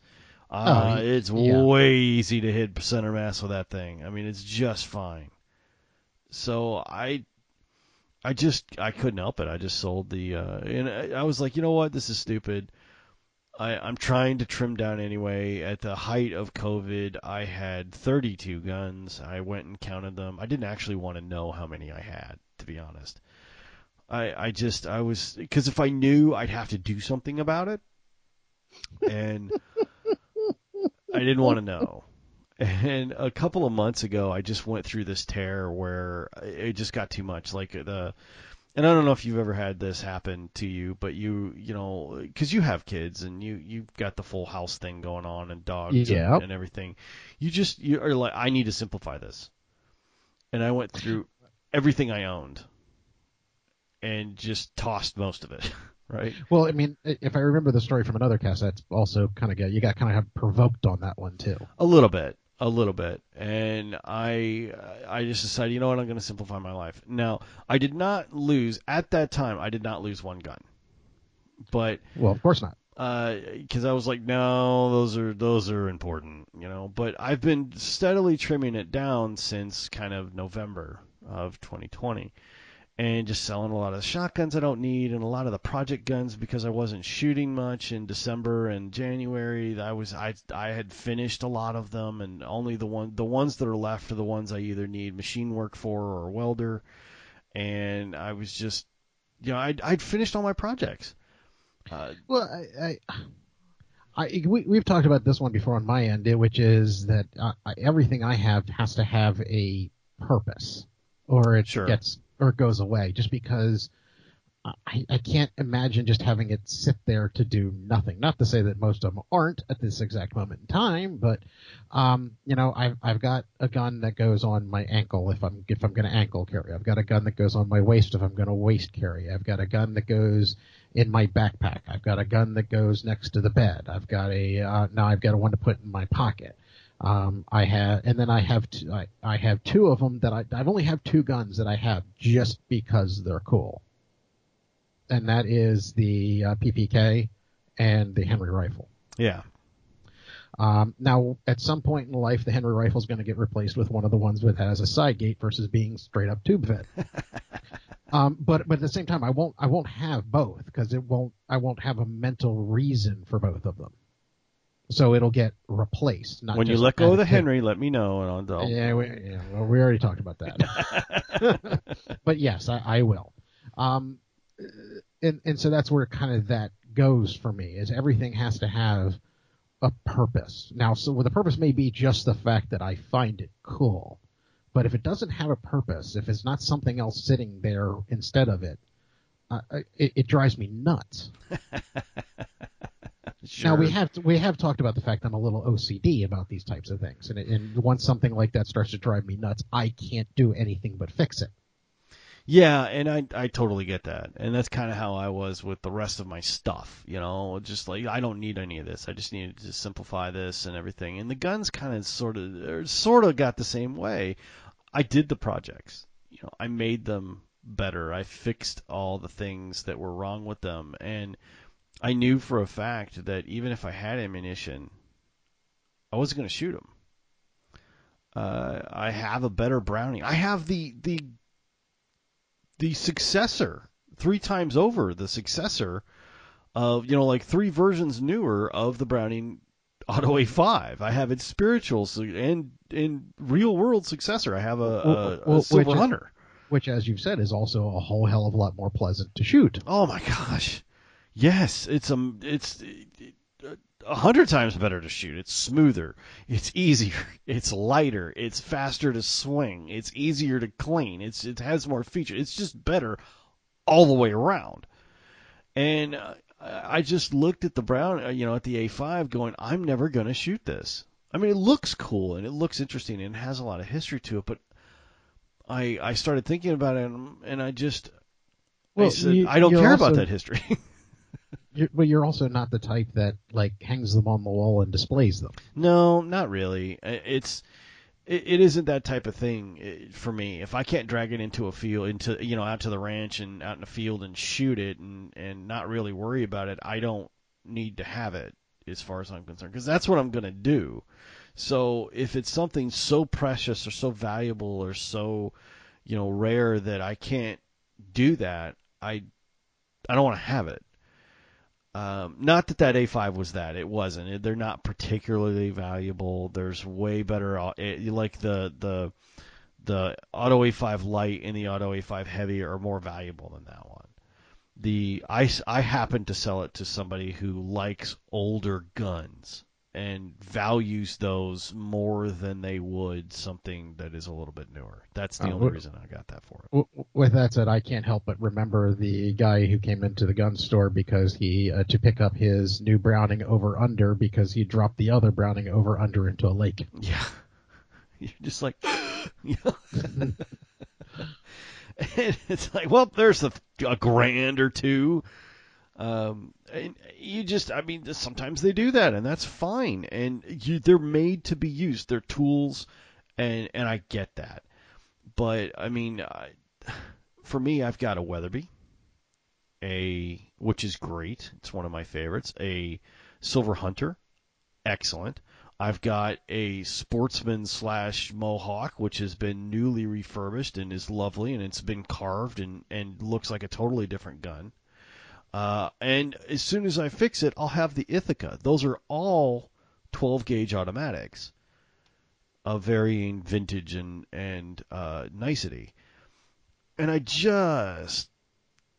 uh, Oh, it's yeah. way easy to hit center mass with that thing. I mean, it's just fine. So I I just I couldn't help it. I just sold the uh, and I, I was like, you know what, this is stupid. I, I'm trying to trim down anyway. At the height of COVID, I had 32 guns. I went and counted them. I didn't actually want to know how many I had, to be honest. I I just I was because if I knew, I'd have to do something about it, and <laughs> I didn't want to know. And a couple of months ago, I just went through this tear where it just got too much. Like the, and I don't know if you've ever had this happen to you, but you, you know, because you have kids and you you've got the full house thing going on and dogs Yep. and, and everything. You just you are like, I need to simplify this, and I went through everything I owned, and just tossed most of it. <laughs> Right. Well, I mean, if I remember the story from another cast, that's also kind of get you got kind of provoked on that one too. A little bit, a little bit, and I I just decided, you know what, I'm going to simplify my life. Now, I did not lose at that time. I did not lose one gun, but Well, of course not. Uh, because I was like, no, those are those are important, you know. But I've been steadily trimming it down since kind of November of 2020, and just selling a lot of the shotguns I don't need, and a lot of the project guns because I wasn't shooting much in December and January. I was I I had finished a lot of them, and only the one the ones that are left are the ones I either need machine work for or welder, and I was just, you know, I'd I'd finished all my projects. Uh, Well, I, I, I we, we've talked about this one before on my end, which is that uh, everything I have has to have a purpose, or it Sure. gets or goes away. Just because I, I can't imagine just having it sit there to do nothing. Not to say that most of them aren't at this exact moment in time, but um, you know, I've I've got a gun that goes on my ankle if I'm if I'm going to ankle carry. I've got a gun that goes on my waist if I'm going to waist carry. I've got a gun that goes in my backpack. I've got a gun that goes next to the bed. I've got a uh, now I've got a one to put in my pocket. Um, I have, and then I have, two, I, I have two of them that I, I've only have two guns that I have just because they're cool. And that is the uh, PPK and the Henry rifle. yeah. Um, now, at some point in life, the Henry rifle is going to get replaced with one of the ones that has a side gate versus being straight up tube fed. <laughs> um, but but at the same time, I won't I won't have both because it won't I won't have a mental reason for both of them. So it'll get replaced. Not When you let go of the. Henry, let me know, and I'll. I'll Yeah, we, yeah well, we already talked about that. <laughs> but yes, I, I will. Um, and and so that's where kind of that goes for me. Is everything has to have a purpose. Now, so well, the purpose may be just the fact that I find it cool, but if it doesn't have a purpose, if it's not something else sitting there instead of it, uh, it, it drives me nuts. <laughs> sure. Now we have we have talked about the fact I'm a little OCD about these types of things, and, and once something like that starts to drive me nuts, I can't do anything but fix it. Yeah, and I I totally get that, and that's kind of how I was with the rest of my stuff. You know, just like I don't need any of this. I just needed to simplify this and everything. And the guns kind of sort of sort of got the same way. I did the projects. You know, I made them better. I fixed all the things that were wrong with them, and I knew for a fact that even if I had ammunition, I wasn't going to shoot him. Uh, I have a better Browning. I have the the the successor three times over the successor of you know like three versions newer of the Browning Auto A5. I have its spiritual and in real world successor. I have a, a, Well, Silver which is- Hunter. Which, as you've said, is also a whole hell of a lot more pleasant to shoot. Oh my gosh, yes, it's a it's a hundred times better to shoot. It's smoother, it's easier, <laughs> it's lighter, it's faster to swing, it's easier to clean. It's it has more features. It's just better all the way around. And uh, I just looked at the Brown, uh, you know, at the A5, going, I'm never going to shoot this. I mean, it looks cool and it looks interesting and it has a lot of history to it, but I I started thinking about it and, and I just I said, you- I don't care about that history. <laughs> You're, but you're also not the type that like hangs them on the wall and displays them. no, not really. It's it, it isn't that type of thing eh, for me. If I can't drag it into a field, into you know, out to the ranch and out in the field and shoot it and and not really worry about it, I don't need to have it as far as I'm concerned because that's what I'm gonna do. So if it's something so precious or so valuable or so you know rare that I can't do that, I I don't want to have it. Um, not that that A5 was that. It wasn't. It, they're not particularly valuable. There's way better. It, like the the the Auto A5 Light and the Auto A5 Heavy are more valuable than that one. The I I happen to sell it to somebody who likes older guns and values those more than they would something that is a little bit newer. That's the Uh, only reason I got that for it. W- With that said, I can't help but remember the guy who came into the gun store because he uh, to pick up his new Browning over under because he dropped the other Browning over under into a lake. <laughs> Yeah. You're just like, you <laughs> know. <laughs> and it's like, well, there's a, a grand or two. Um, you just, I mean, sometimes they do that, and that's fine. And you, they're made to be used. They're tools, and and I get that. But I mean, I, for me, I've got a Weatherby, a which is great. It's one of my favorites. A Silver Hunter, excellent. I've got a Sportsman slash Mohawk, which has been newly refurbished and is lovely, and it's been carved and and looks like a totally different gun. Uh, and as soon as I fix it, I'll have the Ithaca. Those are all 12 gauge automatics of varying vintage and and uh, nicety. And I just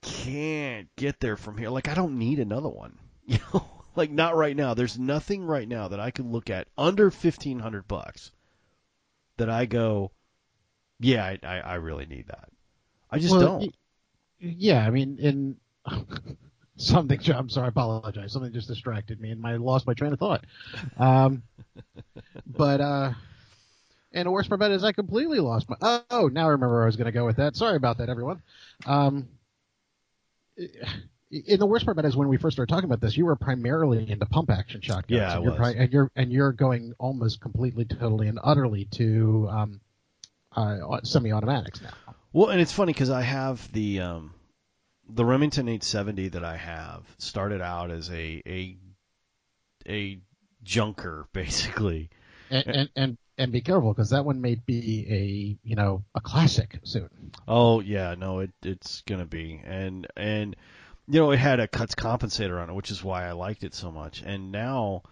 can't get there from here. Like I don't need another one. <laughs> You know, like not right now. There's nothing right now that I could look at under 1500 bucks that I go, yeah, I, I, I really need that. I just Well, don't. Yeah, I mean, in <laughs> something. I'm sorry, I apologize. Something just distracted me, and I lost my train of thought. Um, but uh, and the worst part about it is I completely lost my. Oh, now I remember where I was going to go with that. Sorry about that, everyone. Um, and the worst part about it is when we first started talking about this, you were primarily into pump action shotguns. Yeah, and you're, pri- and you're and you're going almost completely, totally, and utterly to um, uh, semi-automatics now. Well, and it's funny because I have the um, the Remington 870 that I have started out as a a a junker <laughs> basically. and and and, and be careful because that one may be a you know a classic soon. Oh yeah, no, it it's gonna be, and and you know it had a Cutts compensator on it, which is why I liked it so much. And now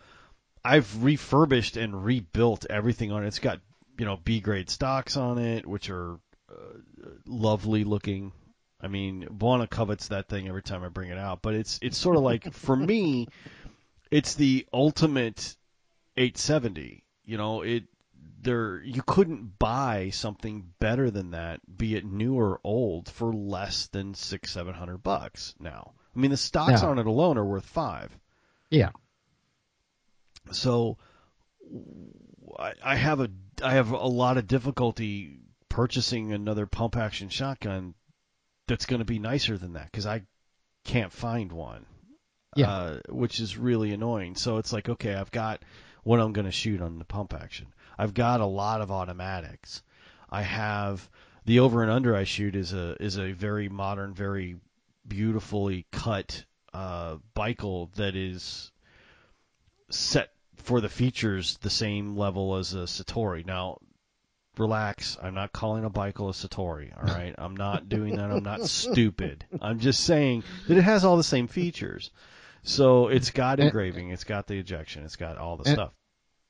I've refurbished and rebuilt everything on it. It's got you know B grade stocks on it, which are uh, lovely looking. I mean, Buana covets that thing every time I bring it out, but it's it's sort of like for me, it's the ultimate 870. You know, it there you couldn't buy something better than that, be it new or old, for less than six seven hundred bucks now. I mean, the stocks on it alone are worth five. Yeah. So I, I have a I have a lot of difficulty purchasing another pump action shotgun that's going to be nicer than that because I can't find one. Yeah. Uh, which is really annoying. So it's like, okay, I've got what I'm going to shoot on the pump action. I've got a lot of automatics. I have the over and under I shoot is a is a very modern, very beautifully cut uh, Bicol that is set for the features the same level as a Satori. Now, relax. I'm not calling a Bicol a Satori. All right, I'm not doing that. I'm not stupid. I'm just saying that it has all the same features. So it's got engraving, it's got the ejection, it's got all the And- stuff.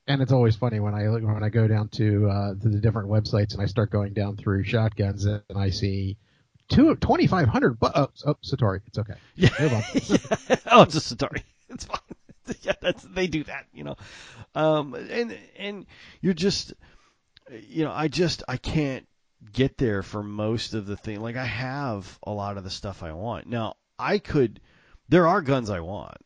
And it's always funny when I when I go down to uh, to the different websites and I start going down through shotguns and I see two twenty five hundred. Bu- oh, oh, Satori, it's okay. <laughs> Yeah. On. <laughs> oh, it's a Satori. <laughs> It's fine. yeah, that's they do that, you know. Um, and and you're just, you know, I just I can't get there for most of the thing. Like I have a lot of the stuff I want. Now I could. There are guns I want,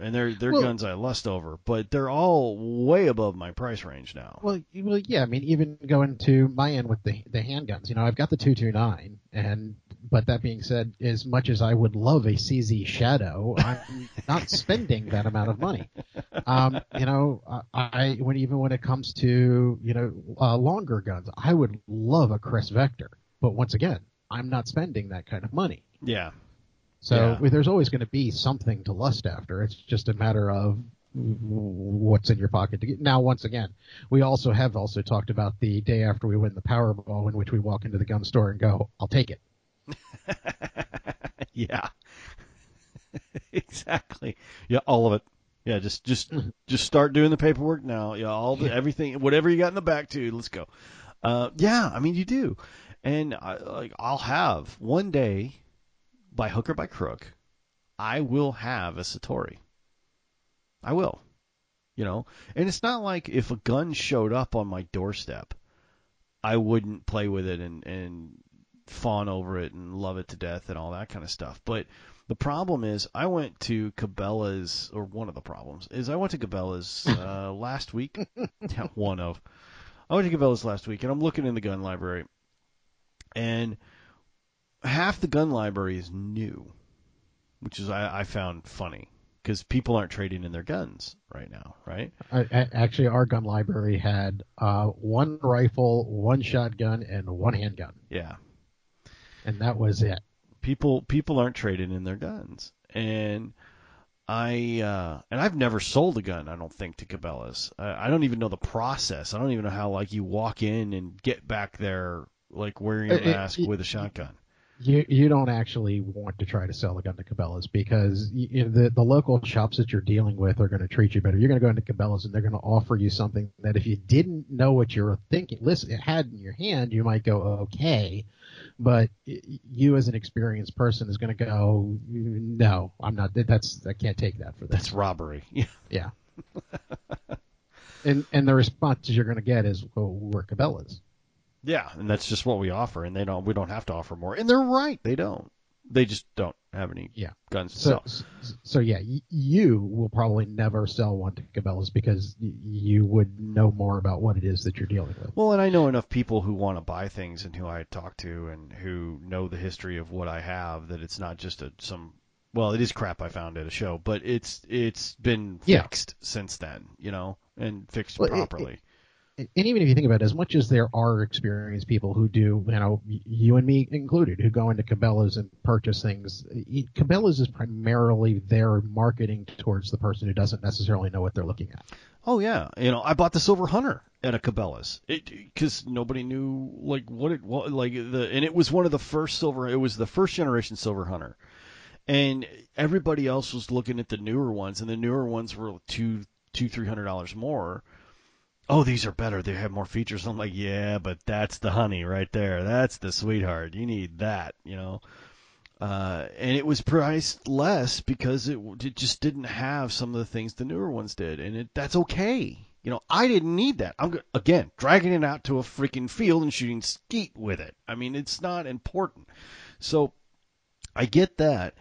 and they're they're Well- guns I lust over, but they're all way above my price range now. Well, well, yeah. I mean, even going to my end with the the handguns, you know, I've got the two two nine, and but that being said, as much as I would love a CZ Shadow, I'm not <laughs> spending that amount of money. Um, you know, I, I when even when it comes to you know uh, longer guns, I would love a Kriss Vector, but once again, I'm not spending that kind of money. Yeah. So Yeah. there's always going to be something to lust after. It's just a matter of what's in your pocket to get. Now, once again, we also have also talked about the day after we win the Powerball, in which we walk into the gun store and go, "I'll take it." <laughs> yeah. <laughs> exactly. Yeah, all of it. Yeah, just just just start doing the paperwork now. Yeah, all the everything, whatever you got in the back too. Let's go. Uh, yeah, I mean you do, and I, like I'll have one day, by hook or by crook, I will have a Satori. I will, you know, and it's not like if a gun showed up on my doorstep, I wouldn't play with it and and fawn over it and love it to death and all that kind of stuff. But the problem is, I went to Cabela's, or one of the problems is, I went to Cabela's <laughs> uh, last week. Yeah, one of. I went to Cabela's last week, and I'm looking in the gun library, and half the gun library is new, which is I, I found funny because people aren't trading in their guns right now, right? I, I, actually, our gun library had uh, one rifle, one shotgun, and one handgun, Yeah. And that was it. people people aren't trading in their guns. And i uh and i've never sold a gun i don't think to cabela's. I, I don't even know the process. I don't even know how like you walk in and get back there like wearing a It- it- mask it- with a shotgun You you don't actually want to try to sell a gun to Cabela's because you, the the local shops that you're dealing with are going to treat you better. You're going to go into Cabela's and they're going to offer you something that if you didn't know what you were thinking, listen, it had in your hand, you might go okay, but you as an experienced person is going to go no, I'm not. That's I can't take that for this. that's robbery yeah <laughs> Yeah. and and the response you're going to get is, well, we're Cabela's. Yeah and that's just what we offer and they don't we don't have to offer more and they're right they don't they just don't have any Yeah. guns to So, sell so yeah, y- you will probably never sell one to Cabela's because y- you would know more about what it is that you're dealing with. Well, and I know enough people who want to buy things and who I talk to and who know the history of what I have that it's not just a some well, it is crap I found at a show, but it's it's been Yeah. fixed since then, you know, and fixed Well, it- properly. And even if you think about it, as much as there are experienced people who do, you know, you and me included, who go into Cabela's and purchase things, Cabela's is primarily their marketing towards the person who doesn't necessarily know what they're looking at. Oh yeah, you know, I bought the Silver Hunter at a Cabela's because nobody knew like what it was like the and it was one of the first silver. It was the first generation Silver Hunter, and everybody else was looking at the newer ones, and the newer ones were two two three hundred dollars more. Oh, these are better. They have more features. I'm like, yeah, but that's the honey right there. That's the sweetheart. You need that, you know. Uh, and it was priced less because it, it just didn't have some of the things the newer ones did, and it, that's okay. You know, I didn't need that. I'm again dragging it out to a freaking field and shooting skeet with it. I mean, it's not important. So I get that.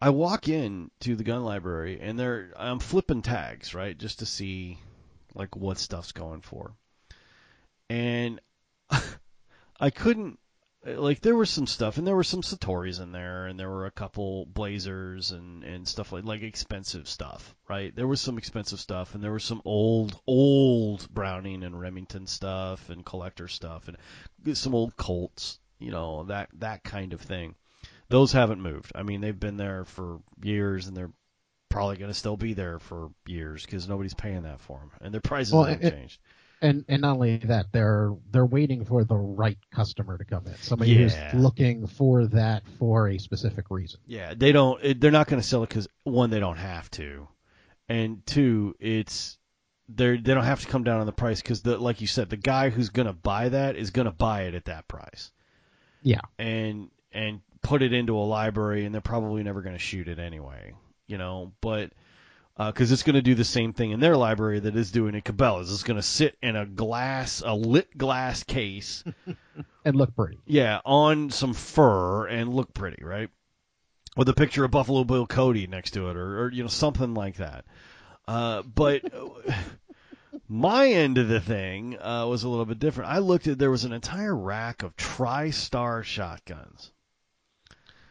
I walk in to the gun library and there I'm flipping tags, right, just to see like what stuff's going for. And <laughs> I couldn't like there was some stuff and there were some Satoris in there and there were a couple Blasers and and stuff like like expensive stuff, right? There was some expensive stuff and there was some old old Browning and Remington stuff and collector stuff and some old Colts, you know, that that kind of thing. Those haven't moved. I mean, they've been there for years and they're probably going to still be there for years because nobody's paying that for them and their prices Well, haven't it- changed. And and not only that, they're they're waiting for the right customer to come in, somebody Yeah. who's looking for that for a specific reason. Yeah, they don't. They're not going to sell it because one, they don't have to, and two, it's they they don't have to come down on the price because the like you said, the guy who's going to buy that is going to buy it at that price. Yeah. and and put it into a library, and they're probably never going to shoot it anyway. You know, but because it's going to do the same thing in their library that is doing at Cabela's. It's going to sit in a glass, a lit glass case. <laughs> And look pretty. Yeah, on some fur and look pretty, right? With a picture of Buffalo Bill Cody next to it, or, or you know something like that. Uh, but <laughs> my end of the thing uh, was a little bit different. I looked at there was an entire rack of TriStar shotguns,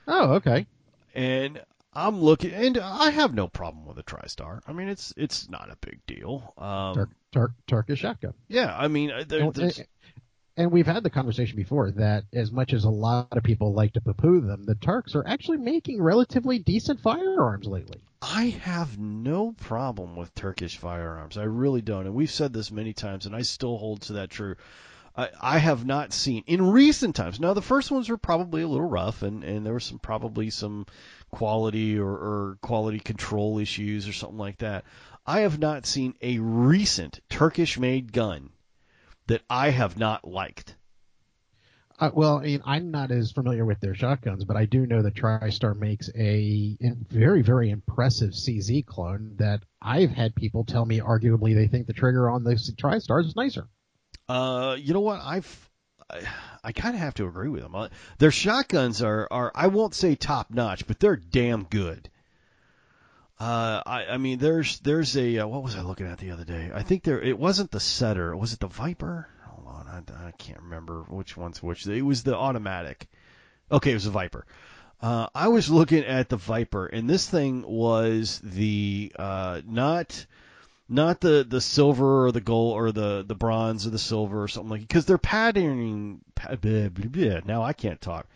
Oh, okay. and I'm looking, and I have no problem with a TriStar. I mean, it's it's not a big deal. Um, Turk, Turk, Turkish shotgun. yeah, I mean, uh, there, And, and we've had the conversation before that as much as a lot of people like to poo-poo them, the Turks are actually making relatively decent firearms lately. I have no problem with Turkish firearms. I really don't. And we've said this many times, and I still hold to that true. I, have not seen in recent times. Now, the first ones were probably a little rough, and, and there was some probably some quality or, or quality control issues or something like that. I have not seen a recent Turkish-made gun that I have not liked. Uh, well, I mean, I'm not as familiar with their shotguns, but I do know that TriStar makes a very, very impressive CZ clone that I've had people tell me arguably they think the trigger on the TriStar is nicer. Uh, you know what? I've I, I kind of have to agree with them. Uh, Their shotguns are are I won't say top notch, but they're damn good. Uh, I I mean, there's there's a uh, what was I looking at the other day? I think there it wasn't the setter. Was it the Viper? Hold on, I, I can't remember which one's which. It was the automatic. Okay, it was the Viper. Uh, I was looking at the Viper, and this thing was the uh, not not the the silver or the gold or the the bronze or the silver or something like because they're patterning. Pa, blah, blah, blah. Now I can't talk.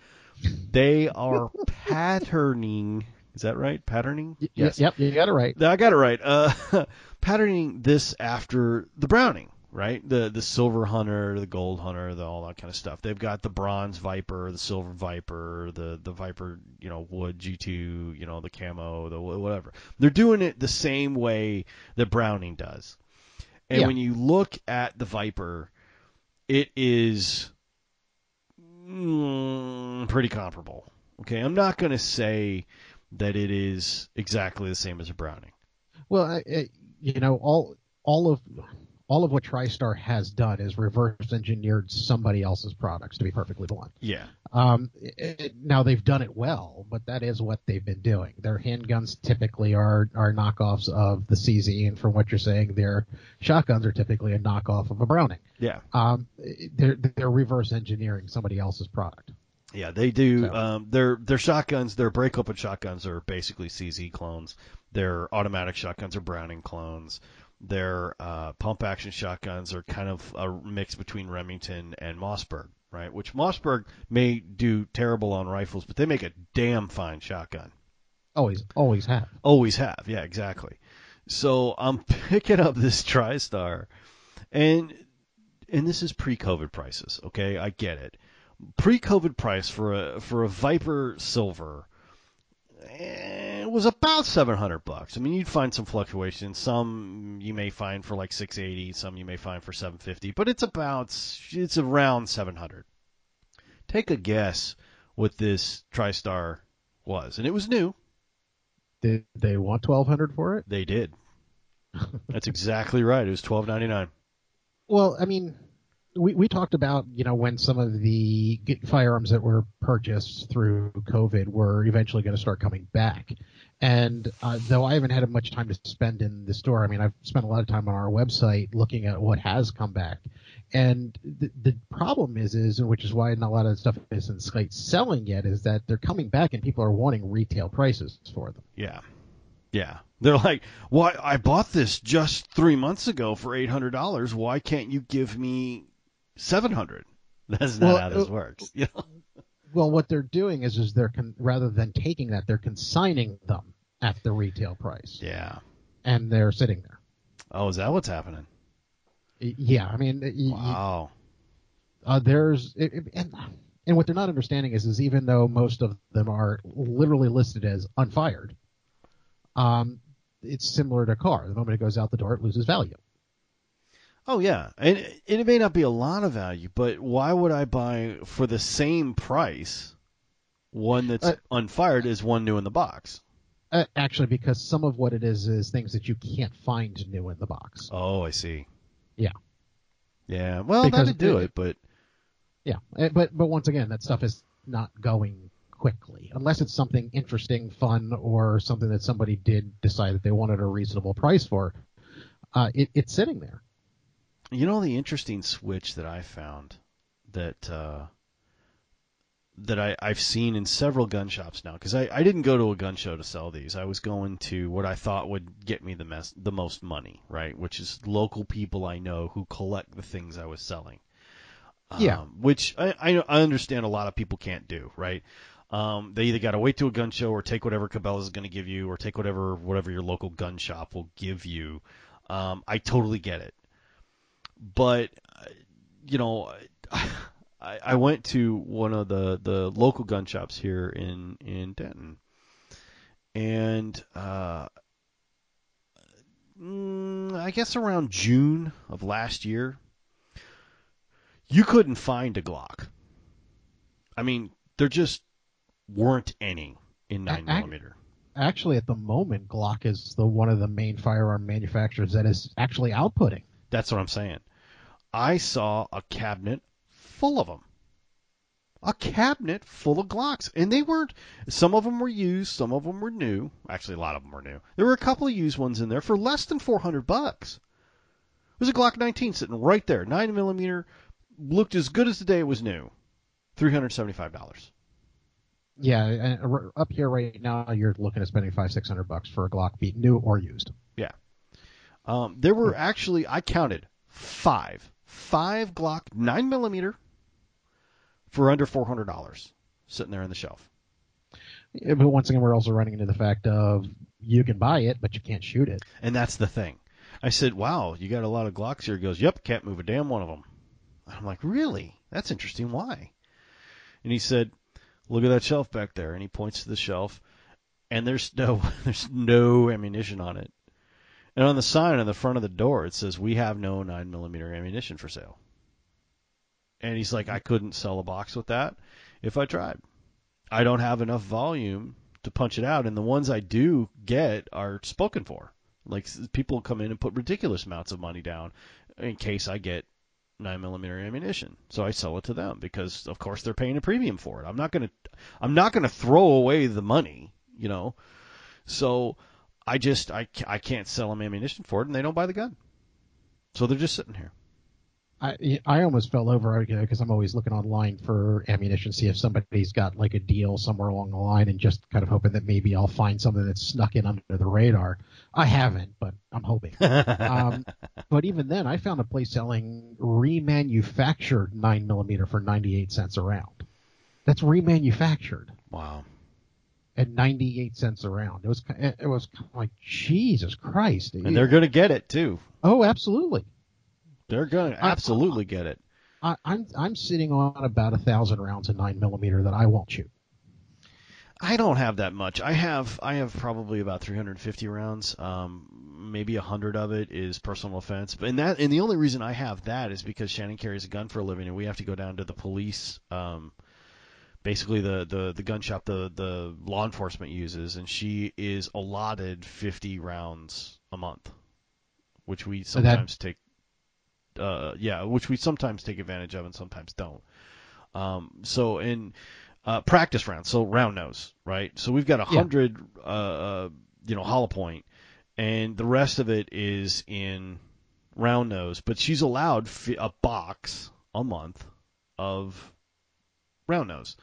They are patterning. Is that right? Patterning. Y- y- Yep, you got it right. I got it right. Uh, <laughs> patterning this after the Browning, right? The the silver hunter, the gold hunter, the all that kind of stuff. They've got the bronze Viper, the silver Viper, the the Viper, you know, wood G2, you know, the camo, the whatever. They're doing it the same way that Browning does. And Yeah. when you look at the Viper, it is mm, pretty comparable. Okay, I'm not going to say that it is exactly the same as a Browning. Well, I, I, you know, all all of all of what TriStar has done is reverse engineered somebody else's products. To be perfectly blunt, Yeah. um, it, it- now they've done it well, but that is what they've been doing. Their handguns typically are are knockoffs of the CZ, and from what you're saying, their shotguns are typically a knockoff of a Browning. Yeah. Um, they're they're reverse engineering somebody else's product. Yeah, they do. So- Um, their their shotguns, their break open shotguns are basically CZ clones. Their automatic shotguns are Browning clones. Their uh, pump action shotguns are kind of a mix between Remington and Mossberg, right? Which Mossberg may do terrible on rifles, but they make a damn fine shotgun. Always always have. Always have, yeah, exactly. So I'm <laughs> picking up this TriStar, and and this is pre-COVID prices. Okay, I get it. Pre-COVID price for a for a Viper Silver eh, was about 700 bucks. I mean, you'd find some fluctuations. Some you may find for like 680, some you may find for 750, but it's about it's around 700. Take a guess what this TriStar was, and it was new. Did they want twelve hundred for it? They did. <laughs> That's exactly right. It was twelve ninety nine. Well, I mean, we we talked about you know when some of the firearms that were purchased through COVID were eventually going to start coming back, and uh, though I haven't had much time to spend in the store, I mean I've spent a lot of time on our website looking at what has come back, and the, the problem is is which is why not a lot of the stuff isn't selling yet is that they're coming back and people are wanting retail prices for them. Yeah. Yeah. They're like, "Why I bought this just 3 months ago for $800. Why can't you give me 700?" That's not well, how this uh, works, you <laughs> know. Well, what they're doing is is they're con- rather than taking that, they're consigning them at the retail price. Yeah. And they're sitting there. Oh, is that what's happening? Yeah, I mean, wow. uh, there's and and what they're not understanding is is even though most of them are literally listed as unfired, um, it's similar to a car. The moment it goes out the door, it loses value. Oh yeah, and it may not be a lot of value, but why would I buy for the same price one that's uh, unfired as one new in the box? Uh, actually, because some of what it is is things that you can't find new in the box. Oh, I see. Yeah. Yeah. Well, because that'd do it, it, but yeah, uh, but but once again, that stuff is not going quickly unless it's something interesting, fun, or something that somebody did decide that they wanted a reasonable price for. Uh, it, it's sitting there. You know the interesting switch that I found that uh, that I, I've seen in several gun shops now because I, I didn't go to a gun show to sell these. I was going to what I thought would get me the mess, the most money, right? Which is local people I know who collect the things I was selling. Yeah. Um, which I, I understand a lot of people can't do, right? Um, they either got to wait to a gun show or take whatever Cabela's is going to give you or take whatever whatever your local gun shop will give you. Um, I totally get it but you know, I, I went to one of the the local gun shops here in in Denton, and uh, I guess around June of last year, you couldn't find a Glock. I mean, there just weren't any in nine millimeter. Actually, at the moment, Glock is the one of the main firearm manufacturers that is actually outputting. That's what I'm saying. I saw a cabinet full of them. A cabinet full of Glocks, and they weren't. Some of them were used, some of them were new. Actually, a lot of them were new. There were a couple of used ones in there for less than 400 bucks. It was a Glock 19 sitting right there, nine millimeter, looked as good as the day it was new. Three hundred seventy-five dollars. Yeah, up here right now, you're looking at spending five, six hundred bucks for a Glock, be new or used. Yeah. Um, there were actually, I counted five five Glock 9 millimeter for under four hundred dollars, sitting there on the shelf. Yeah, but once again, we're also running into the fact of you can buy it, but you can't shoot it. And that's the thing. I said, "Wow, you got a lot of Glocks here." He goes, "Yep, can't move a damn one of them." I'm like, "Really? That's interesting. Why?" And he said, "Look at that shelf back there." And he points to the shelf, and there's no <laughs> there's no ammunition on it. And on the sign on the front of the door, it says, "We have no nine millimeter ammunition for sale." And he's like, "I couldn't sell a box with that if I tried. I don't have enough volume to punch it out, and the ones I do get are spoken for. Like people come in and put ridiculous amounts of money down in case I get nine millimeter ammunition. So I sell it to them because, of course, they're paying a premium for it. I'm not gonna, I'm not gonna throw away the money, you know. So I just I, I can't sell them ammunition for it, and they don't buy the gun, so they're just sitting here. I I almost fell over because I'm always looking online for ammunition, see if somebody's got like a deal somewhere along the line, and just kind of hoping that maybe I'll find something that's snuck in under the radar. I haven't, but I'm hoping. <laughs> um, but even then, I found a place selling remanufactured nine millimeter for 98 cents a round. That's remanufactured. Wow at 98 cents a round. It was it was like Jesus Christ. And they're going to get it too. Oh, absolutely. They're going to absolutely get it. I, I'm I'm sitting on about a thousand rounds of nine millimeter that I won't shoot. I don't have that much. I have I have probably about 350 rounds. Um, maybe a hundred of it is personal offense. But and that and the only reason I have that is because Shannon carries a gun for a living, and we have to go down to the police um, basically the, the, the gun shop the, the law enforcement uses, and she is allotted 50 rounds a month. which we So that- sometimes take. Uh, yeah, which we sometimes take advantage of and sometimes don't. Um, so in uh, practice rounds, so round nose, right? So we've got a hundred, uh, uh, you know, hollow point, and the rest of it is in round nose. But she's allowed a box a month of round nose,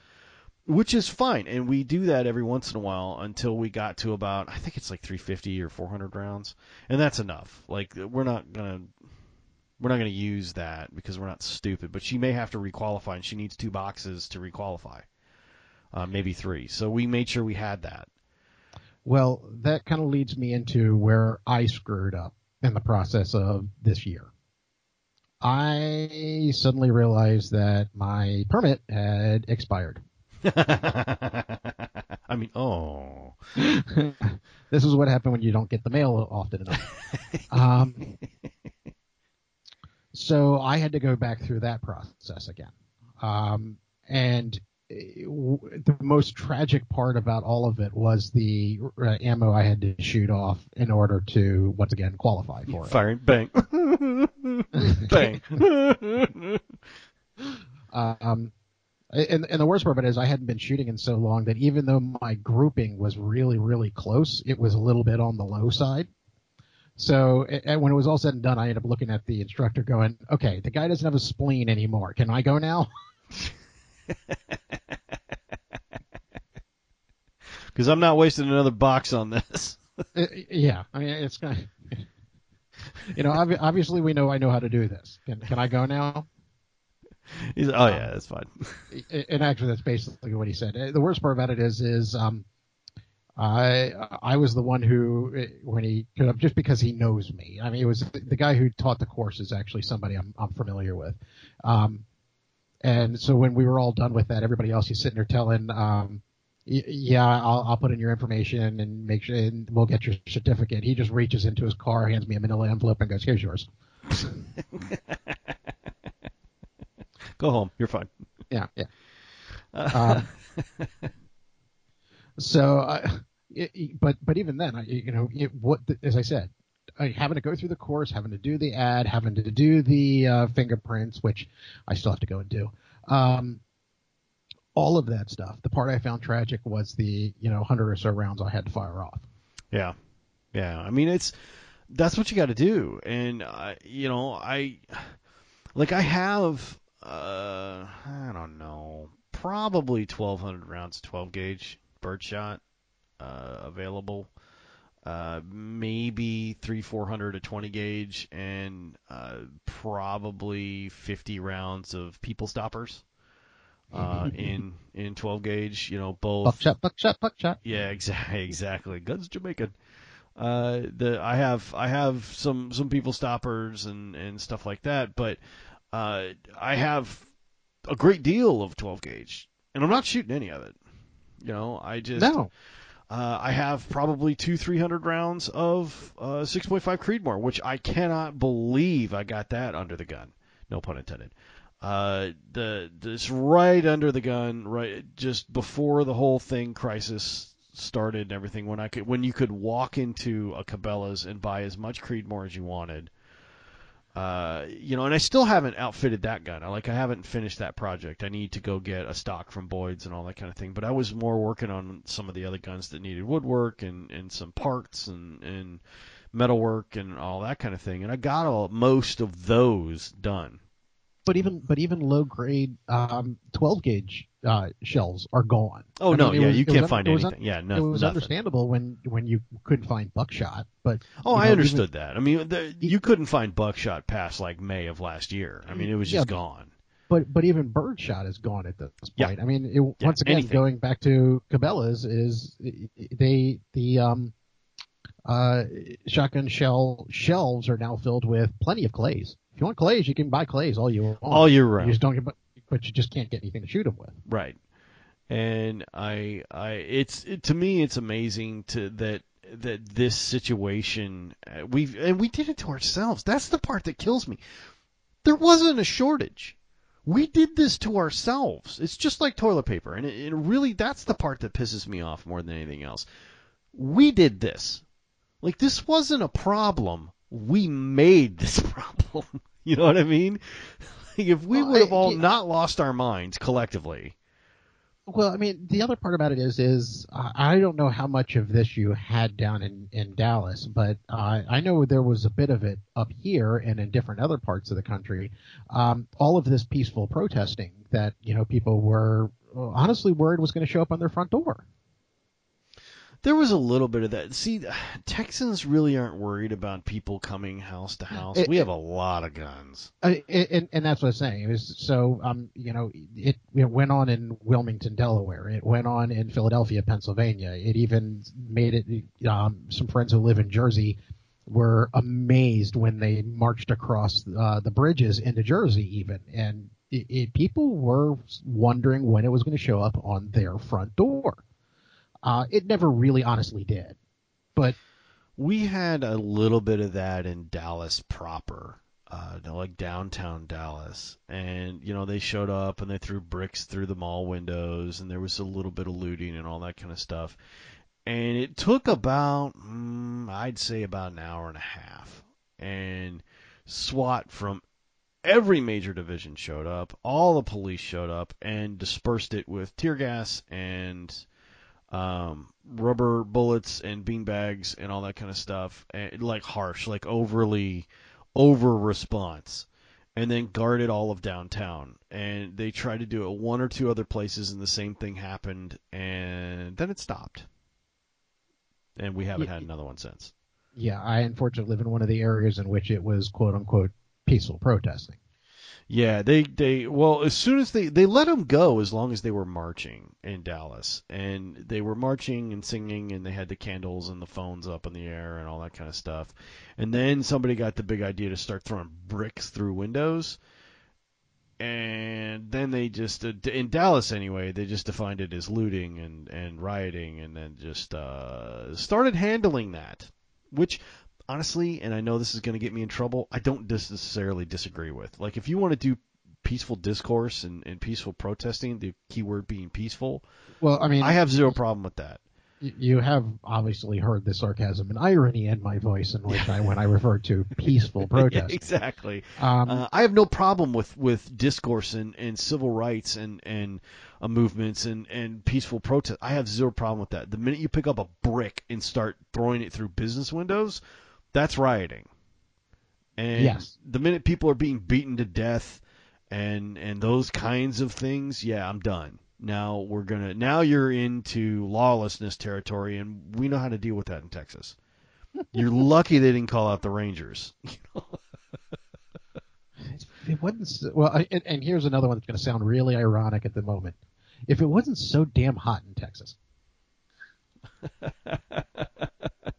which is fine, and we do that every once in a while until we got to about I think it's like 350 or 400 rounds, and that's enough. Like we're not gonna we're not gonna use that because we're not stupid. But she may have to requalify, and she needs two boxes to requalify, uh, maybe three. So we made sure we had that. Well, that kind of leads me into where I screwed up in the process of this year. I suddenly realized that my permit had expired. <laughs> I mean, oh, <laughs> this is what happened when you don't get the mail often enough. um, so I had to go back through that process again. Um, and the most tragic part about all of it was the uh, ammo I had to shoot off in order to once again qualify for it. firing, bang, <laughs> bang. Um, and, and the worst part of it is I hadn't been shooting in so long that even though my grouping was really, really close, it was a little bit on the low side. So and when it was all said and done, I ended up looking at the instructor going, okay, the guy doesn't have a spleen anymore. Can I go now? <laughs> Because I'm not wasting another box on this. <laughs> Uh, yeah. I mean, it's kind of, <laughs> you know, obviously we know I know how to do this. Can, can I go now? He's, oh yeah, that's fine. and actually that's basically what he said. Uh, The worst part about it is, is um, I I was the one who uh, when he just because he knows me. I mean, it was the guy who taught the course is actually somebody I'm I'm familiar with. Um, and so when we were all done with that, everybody else he's sitting there telling, um, y- yeah, I'll I'll put in your information and make sure and we'll get your certificate. He just reaches into his car, hands me a manila envelope, and goes, "Here's yours." <laughs> Go home. You're fine. Yeah, yeah. Um, <laughs> so, uh, it, it- but but even then, I, you know, it, what as I said, I, having to go through the course, having to do the ad, having to do the uh, fingerprints, which I still have to go and do. Um, all of that stuff. The part I found tragic was the you know hundred or so rounds I had to fire off. Yeah, yeah. I mean, it's that's what you got to do, and uh, you know, I like I have uh, I don't know, probably 1,200 rounds, 12 gauge birdshot uh, available. Uh, maybe three, four hundred a 20 gauge, and uh, probably 50 rounds of people stoppers uh, <laughs> in in 12 gauge. You know, both Buckshot, buckshot, buckshot. yeah, exactly, <laughs> exactly. Guns Jamaican. Uh, the I have I have some some people stoppers and and stuff like that, but uh, I have a great deal of 12 gauge, and I'm not shooting any of it. You know, I just No, uh, I have probably two 300 rounds of uh, 6.5 Creedmoor, which I cannot believe I got that under the gun. No pun intended. Uh, the this right under the gun, right just before the whole thing crisis started and everything. When I could, when you could walk into a Cabela's and buy as much Creedmoor as you wanted. Uh, you know, and I still haven't outfitted that gun. I like I haven't finished that project. I need to go get a stock from Boyd's and all that kind of thing. But I was more working on some of the other guns that needed woodwork and and some parts and and metalwork and all that kind of thing. And I got all, most of those done. but even but even low grade um, 12 gauge uh, shells are gone. Oh I no, mean, yeah, was- you can't find was un- anything. yeah, no, it was nothing. understandable when when you couldn't find buckshot, but Oh, I know, understood that. I mean, the, you couldn't find buckshot past like May of last year. I mean, it was just Yeah. gone. but but even birdshot is gone at this Yeah. point. I mean, it, once again, anything. going back to Cabela's is they the um uh shotgun shell shelves are now filled with plenty of clays. If you want clays, you can buy clays all you want. All year You just don't get, but, you just can't get anything to shoot them with. Right. And I, I, it's it, to me, it's amazing to that that this situation uh, we've and we did it to ourselves. That's the part that kills me. There wasn't a shortage. We did this to ourselves. It's just like toilet paper, and it, it really that's the part that pisses me off more than anything else. We did this. Like this wasn't a problem we made this <laughs> problem. you know what I mean? <laughs> If we Well, would have I- all yeah. not lost our minds collectively. Well, I mean, the other part about it is, is uh, I don't know how much of this you had down in in Dallas, but uh, I know there was a bit of it up here and in different other parts of the country. Um, all of this peaceful protesting that you know people were honestly worried was going to show up on their front door. There was a little bit of that. See, <sighs> Texans really aren't worried about people coming house to house. It- we have it- a lot of guns. I, and, and that's what I'm saying. It was so, um, you know, it, it went on in Wilmington, Delaware. It went on in Philadelphia, Pennsylvania. It even made it. Um, some friends who live in Jersey were amazed when they marched across uh, the bridges into Jersey, even, and it, people were wondering when it was going to show up on their front door. Uh, it never really, honestly, did. But We had a little bit of that in Dallas proper, uh, like downtown Dallas, and you know they showed up and they threw bricks through the mall windows, and there was a little bit of looting and all that kind of stuff. And it took about, mm, I'd say, about an hour and a half, and SWAT from every major division showed up, all the police showed up, and dispersed it with tear gas and um, rubber bullets and beanbags and all that kind of stuff, and, like harsh, like overly over response, and then guarded all of downtown. And they tried to do it one or two other places, and the same thing happened, and then it stopped. And we haven't Yeah. had another one since. yeah, I unfortunately live in one of the areas in which it was quote unquote peaceful protesting. Yeah, they they well as soon as they they let them go as long as they were marching in Dallas and they were marching and singing and they had the candles and the phones up in the air and all that kind of stuff. And then somebody got the big idea to start throwing bricks through windows. And then they just uh, in Dallas anyway, they just defined it as looting and and rioting and then just uh started handling that, which honestly, and I know this is going to get me in trouble, I don't necessarily disagree with. Like, if you want to do peaceful discourse and, and peaceful protesting, the keyword being peaceful, Well, I mean, I have zero problem with that. you have obviously heard the sarcasm and irony in my voice in which I when I refer to <laughs> peaceful Yeah, protest. exactly. Um, Uh, I have no problem with, with discourse and, and civil rights and and uh, movements and, and peaceful protest. I have zero problem with that. The minute you pick up a brick and start throwing it through business windows, that's rioting. And Yes. the minute people are being beaten to death and and those kinds of things, yeah, I'm done. Now we're gonna now you're into lawlessness territory, and we know how to deal with that in Texas. You're <laughs> lucky they didn't call out the Rangers. it wasn't well, I, and, and here's another one that's going to sound really ironic at the moment. If it wasn't so damn hot in Texas, <laughs>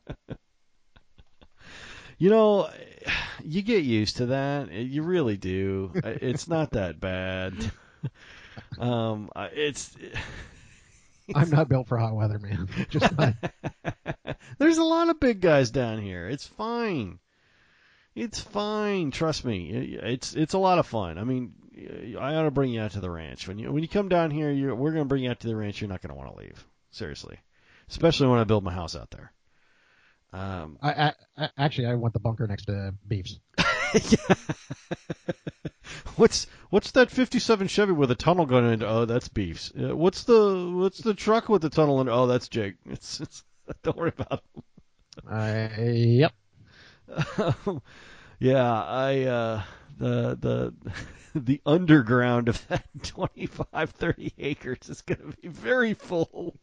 You know, you get used to that. You really do. It's <laughs> not that bad. Um, it's I'm not built for hot weather, man. <laughs> Just not. there's a lot of big guys down here. It's fine. It's fine. Trust me. It's it's a lot of fun. I mean, I ought to bring you out to the ranch when you when you come down here. You're, we're going to bring you out to the ranch. You're not going to want to leave. Seriously, especially when I build my house out there. Um, I, I, I actually I want the bunker next to Beefs. <laughs> what's what's that '57 Chevy with a tunnel going into? Oh, that's Beefs. Uh, what's the what's the truck with the tunnel in? Oh, that's Jake. <laughs> It's, it's don't worry about Uh, yep. <laughs> yeah, I uh, the the <laughs> the underground of that <laughs> 25, 30 acres is going to be very full.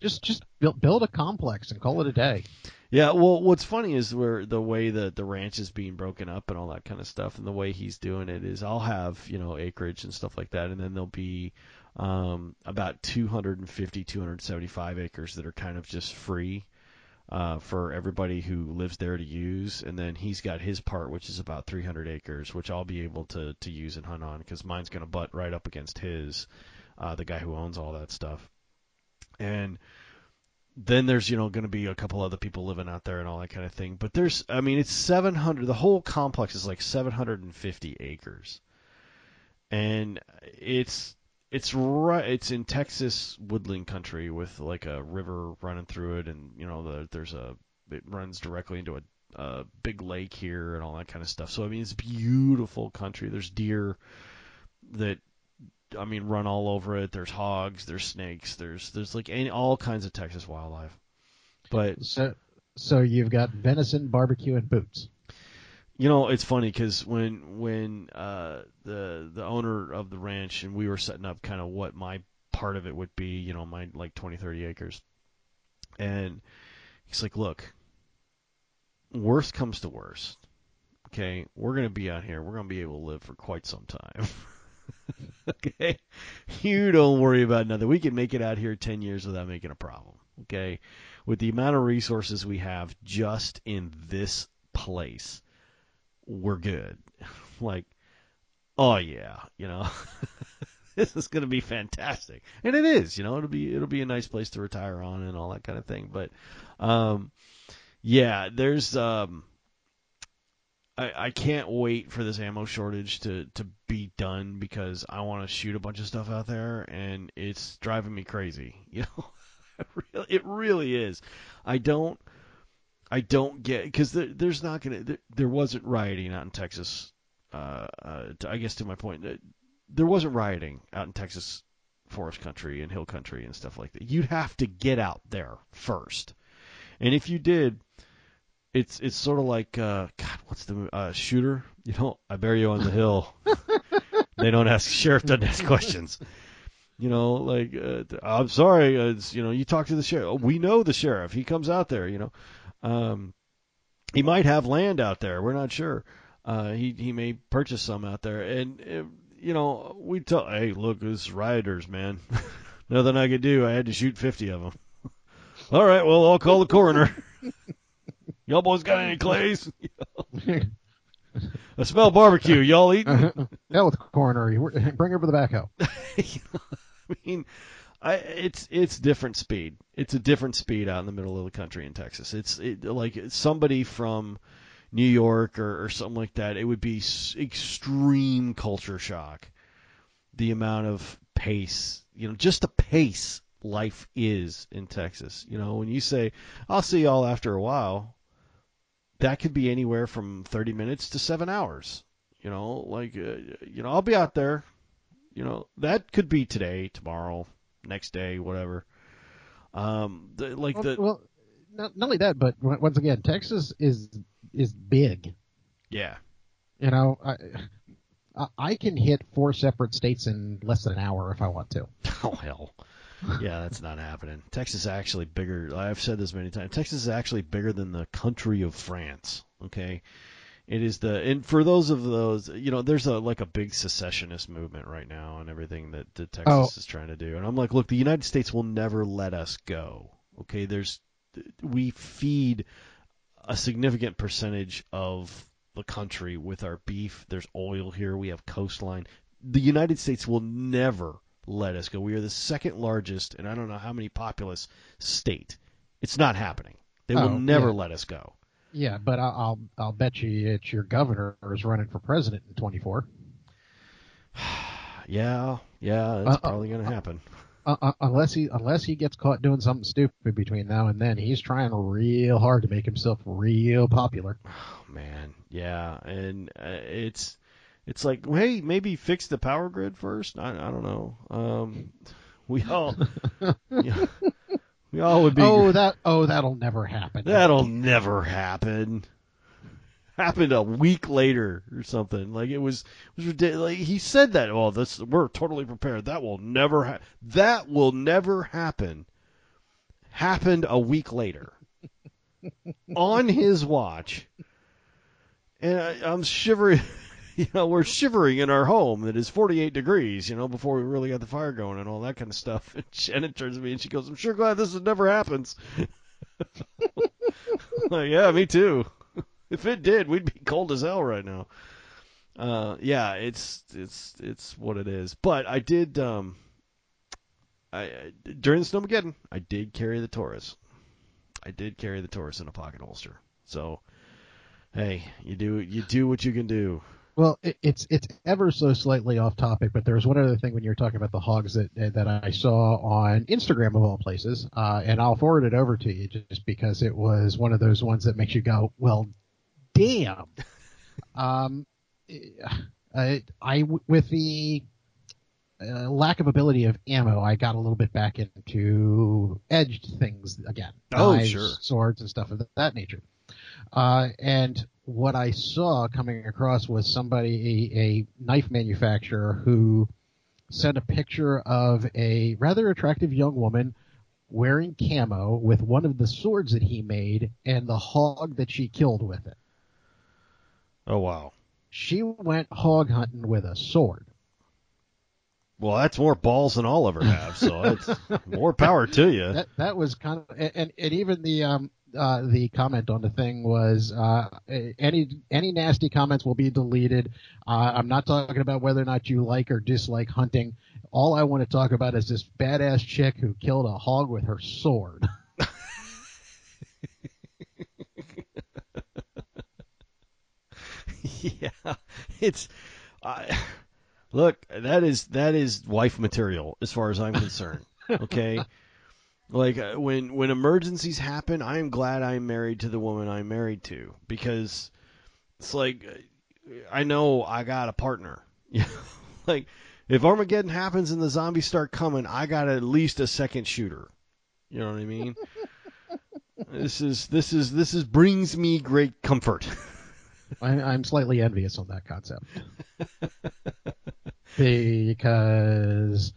Just just build build a complex and call it a day. Yeah, well, what's funny is where the way that the ranch is being broken up and all that kind of stuff, and the way he's doing it is, I'll have you know acreage and stuff like that, and then there'll be um, about 250, 275 acres that are kind of just free uh, for everybody who lives there to use, and then he's got his part, which is about 300 acres, which I'll be able to to use and hunt on because mine's going to butt right up against his, uh, the guy who owns all that stuff, and then there's you know going to be a couple other people living out there and all that kind of thing. But there's I mean it's 700. The whole complex is like 750 acres, and it's it's right. It's in Texas woodland country with like a river running through it, and you know the, there's a it runs directly into a a big lake here and all that kind of stuff. So I mean, it's beautiful country. There's deer that I mean run all over it. There's hogs. There's snakes. There's there's like any, all kinds of Texas wildlife. But So, so you've got venison, barbecue, and boots. You know, it's funny because when when uh, the the owner of the ranch and we were setting up kind of what my part of it would be, you know, my like 20, 30 acres, and he's like, "Look, worst comes to worst, okay, we're gonna be out here. We're gonna be able to live for quite some time." <laughs> okay, you don't worry about nothing. We can make it out here ten years without making a problem. Okay, with the amount of resources we have just in this place, we're good. <laughs> Like, oh yeah, you know, <laughs> this is going to be fantastic, and it is. You know, it'll be it'll be a nice place to retire on and all that kind of thing. But, um, yeah, there's um, I I can't wait for this ammo shortage to to be done because I want to shoot a bunch of stuff out there, and it's driving me crazy. <laughs> You know, it really, it really is. I don't. I don't get because there, there's not gonna there, there wasn't rioting out in Texas. Uh, uh, to, I guess to my point, there wasn't rioting out in Texas forest country and hill country and stuff like that. You'd have to get out there first, and if you did, it's it's sort of like uh, God, what's the uh, shooter? You know, I bury you on the hill. <laughs> they don't ask sheriff doesn't ask questions. You know, like uh, I'm sorry, uh, you know, you talk to the sheriff. We know the sheriff. He comes out there. You know, um, he might have land out there. We're not sure. Uh, he he may purchase some out there, and uh, you know, we tell, hey, look, this rioters, man. <laughs> Nothing I could do. I had to shoot 50 of them. <laughs> All right, well, I'll call the coroner. <laughs> Y'all boys got any clays? I smell barbecue. Y'all eating? Hell with the coroner. Bring over the backhoe. I mean, I it's it's different speed. It's a different speed out in the middle of the country in Texas. It's it, like somebody from New York or, or something like that. It would be extreme culture shock. The amount of pace, you know, just the pace life is in Texas. You know, when you say, "I'll see y'all after a while," that could be anywhere from 30 minutes to seven hours. You know, like uh, you know, I'll be out there you know that could be today tomorrow next day whatever. Um the, like Well, the well not, not only that, but once again, Texas is is big. yeah. You know, I I- I can hit four separate states in less than an hour if I want to. <laughs> oh hell. Yeah that's not happening. Texas is actually bigger. I've said this many times. Texas is actually bigger than the country of france okay it is the and for those of those you know there's a like a big secessionist movement right now and everything that, that oh. texas Oh. is trying to do. And i'm like look the united states will never let us go. Okay? There's we feed a significant percentage of the country with our beef. There's oil here. We have coastline. The united states will never let us go. We are the second largest and i don't know how many populous state. It's not happening. They will Oh, never yeah. let us go Yeah, but I'll I'll bet you it's your governor is running for president in 24. <sighs> Yeah, yeah, that's Uh, probably going to happen. Uh, unless he unless he gets caught doing something stupid between now and then, he's trying real hard to make himself real popular. <sighs> Oh man, yeah, and uh, it's it's like, hey, maybe fix the power grid first. I I don't know. Um, we all <laughs> yeah, we all would be. Oh, that oh that'll never happen. that'll never happen. Happened a week later or something. Like it was, it was ridiculous. Like he said that. Oh, this we're totally prepared. That will never. Ha- that will never happen. Happened a week later, <laughs> on his watch, and I, I'm shivering. <laughs> <laughs> You know, we're shivering in our home that is 48 degrees. You know, before we really got the fire going and all that kind of stuff. <laughs> And Shannon turns to me and she goes, "I'm sure glad this never happens." <laughs> like, yeah, me too. If it did, we'd be cold as hell right now. Uh, yeah, it's it's it's what it is. But I did um, I I- during the snowmageddon, I did carry the Taurus. I did carry the Taurus in a pocket holster. So, hey, you do you do what you can do. Well, it, it's it's ever so slightly off topic, but there was one other thing when you were talking about the hogs that that I saw on Instagram of all places, uh, and I'll forward it over to you just because it was one of those ones that makes you go, well, damn. <laughs> um, I, I with the uh, lack of ability of ammo, I got a little bit back into edged things again. Oh, Knives, sure. Swords and stuff of that nature. Uh, and what I saw coming across was somebody, a, a knife manufacturer who sent a picture of a rather attractive young woman wearing camo with one of the swords that he made and the hog that she killed with it. Oh wow. She went hog hunting with a sword. Well, that's more balls than I'll ever have, so it's <laughs> more power to you. That that was kind of and, and even the um uh, the comment on the thing was uh, any any nasty comments will be deleted. Uh, I'm not talking about whether or not you like or dislike hunting. All I want to talk about is this badass chick who killed a hog with her sword. <laughs> <laughs> yeah, it's. I look, that is that is wife material as far as I'm concerned. Okay, <laughs> like uh, when when emergencies happen, I am glad I'm married to the woman I'm married to because it's like uh, I know I got a partner. <laughs> Like if Armageddon happens and the zombies start coming, I got at least a second shooter. You know what I mean? <laughs> this is this is this is brings me great comfort. <laughs> I, I'm slightly envious on that concept because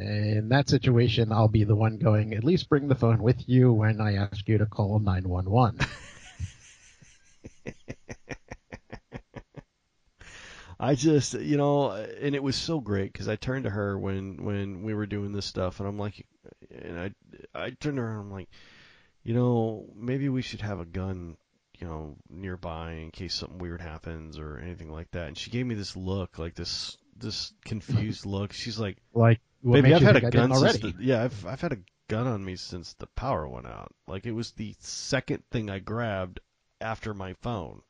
in that situation, I'll be the one going. At least bring the phone with you when I ask you to call nine one one. <laughs> I just, you know, and it was so great because I turned to her when when we were doing this stuff, and I'm like, and I I turned to her and I'm like, you know, maybe we should have a gun, you know, nearby in case something weird happens or anything like that. And she gave me this look, like this this confused look. She's like, like, baby, I've had a gun since already? the, yeah, I've I've had a gun on me since the power went out. Like it was the second thing I grabbed after my phone.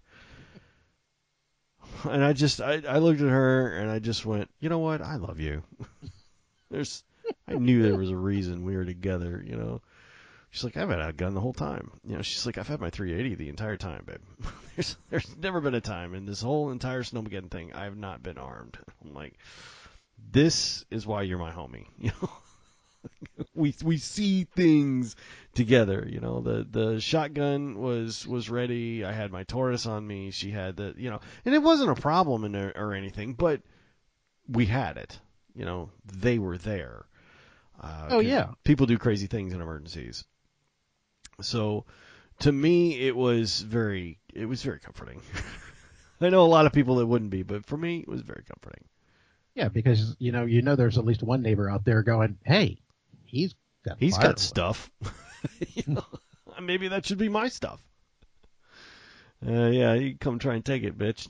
And I just I, I looked at her and I just went, you know what? I love you. <laughs> There's I knew there was a reason we were together, you know. She's like, I've had a gun the whole time. You know, she's like, I've had my 380 the entire time, babe. <laughs> there's there's never been a time in this whole entire snowmageddon thing I have not been armed. I'm like, this is why you're my homie. <laughs> You know, <laughs> we we see things together. You know, the the shotgun was was ready. I had my Taurus on me. She had the you know, and it wasn't a problem in there or anything, but we had it. You know, they were there. Uh, Oh, yeah. people do crazy things in emergencies. So, to me, it was very it was very comforting. <laughs> I know a lot of people that wouldn't be, but for me, it was very comforting. Yeah, because you know, you know, there's at least one neighbor out there going, "Hey, he's got He's got stuff. <laughs> you know, <laughs> maybe that should be my stuff. Uh, yeah, you come try and take it, bitch.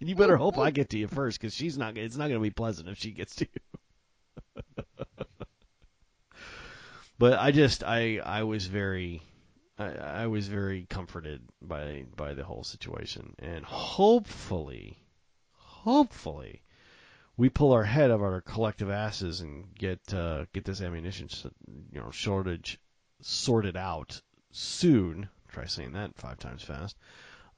You, better hope I get to you first, because she's not. It's not going to be pleasant if she gets to you. But I just, I, I was very, I, I was very comforted by by the whole situation, and hopefully, hopefully, we pull our head out of our collective asses and get uh, get this ammunition, you know, shortage sorted out soon. Try saying that five times fast,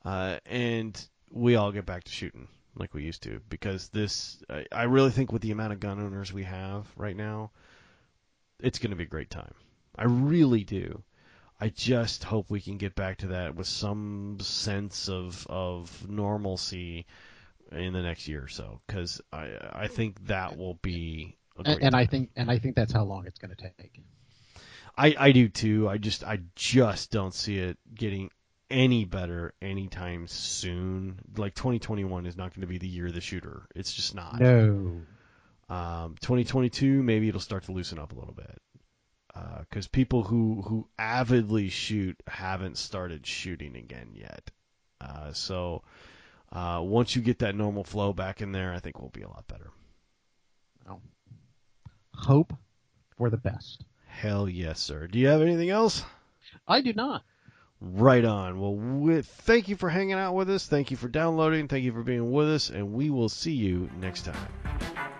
uh, and we all get back to shooting like we used to. Because this, I, I really think with the amount of gun owners we have right now, it's going to be a great time. I really do. I just hope we can get back to that with some sense of of normalcy in the next year or so, because I I think that will be. And, and I think and I think that's how long it's going to take. I I do too. I just I just don't see it getting any better anytime soon. Like 2021 is not going to be the year of the shooter. It's just not. No, Um, 2022 maybe it'll start to loosen up a little bit. Because people who who avidly shoot haven't started shooting again yet. Uh, so uh, once you get that normal flow back in there, I think we'll be a lot better. Well, hope for the best. Hell yes, sir. Do you have anything else? I do not. Right on. Well, thank you for hanging out with us. Thank you for downloading. Thank you for being with us, and we will see you next time.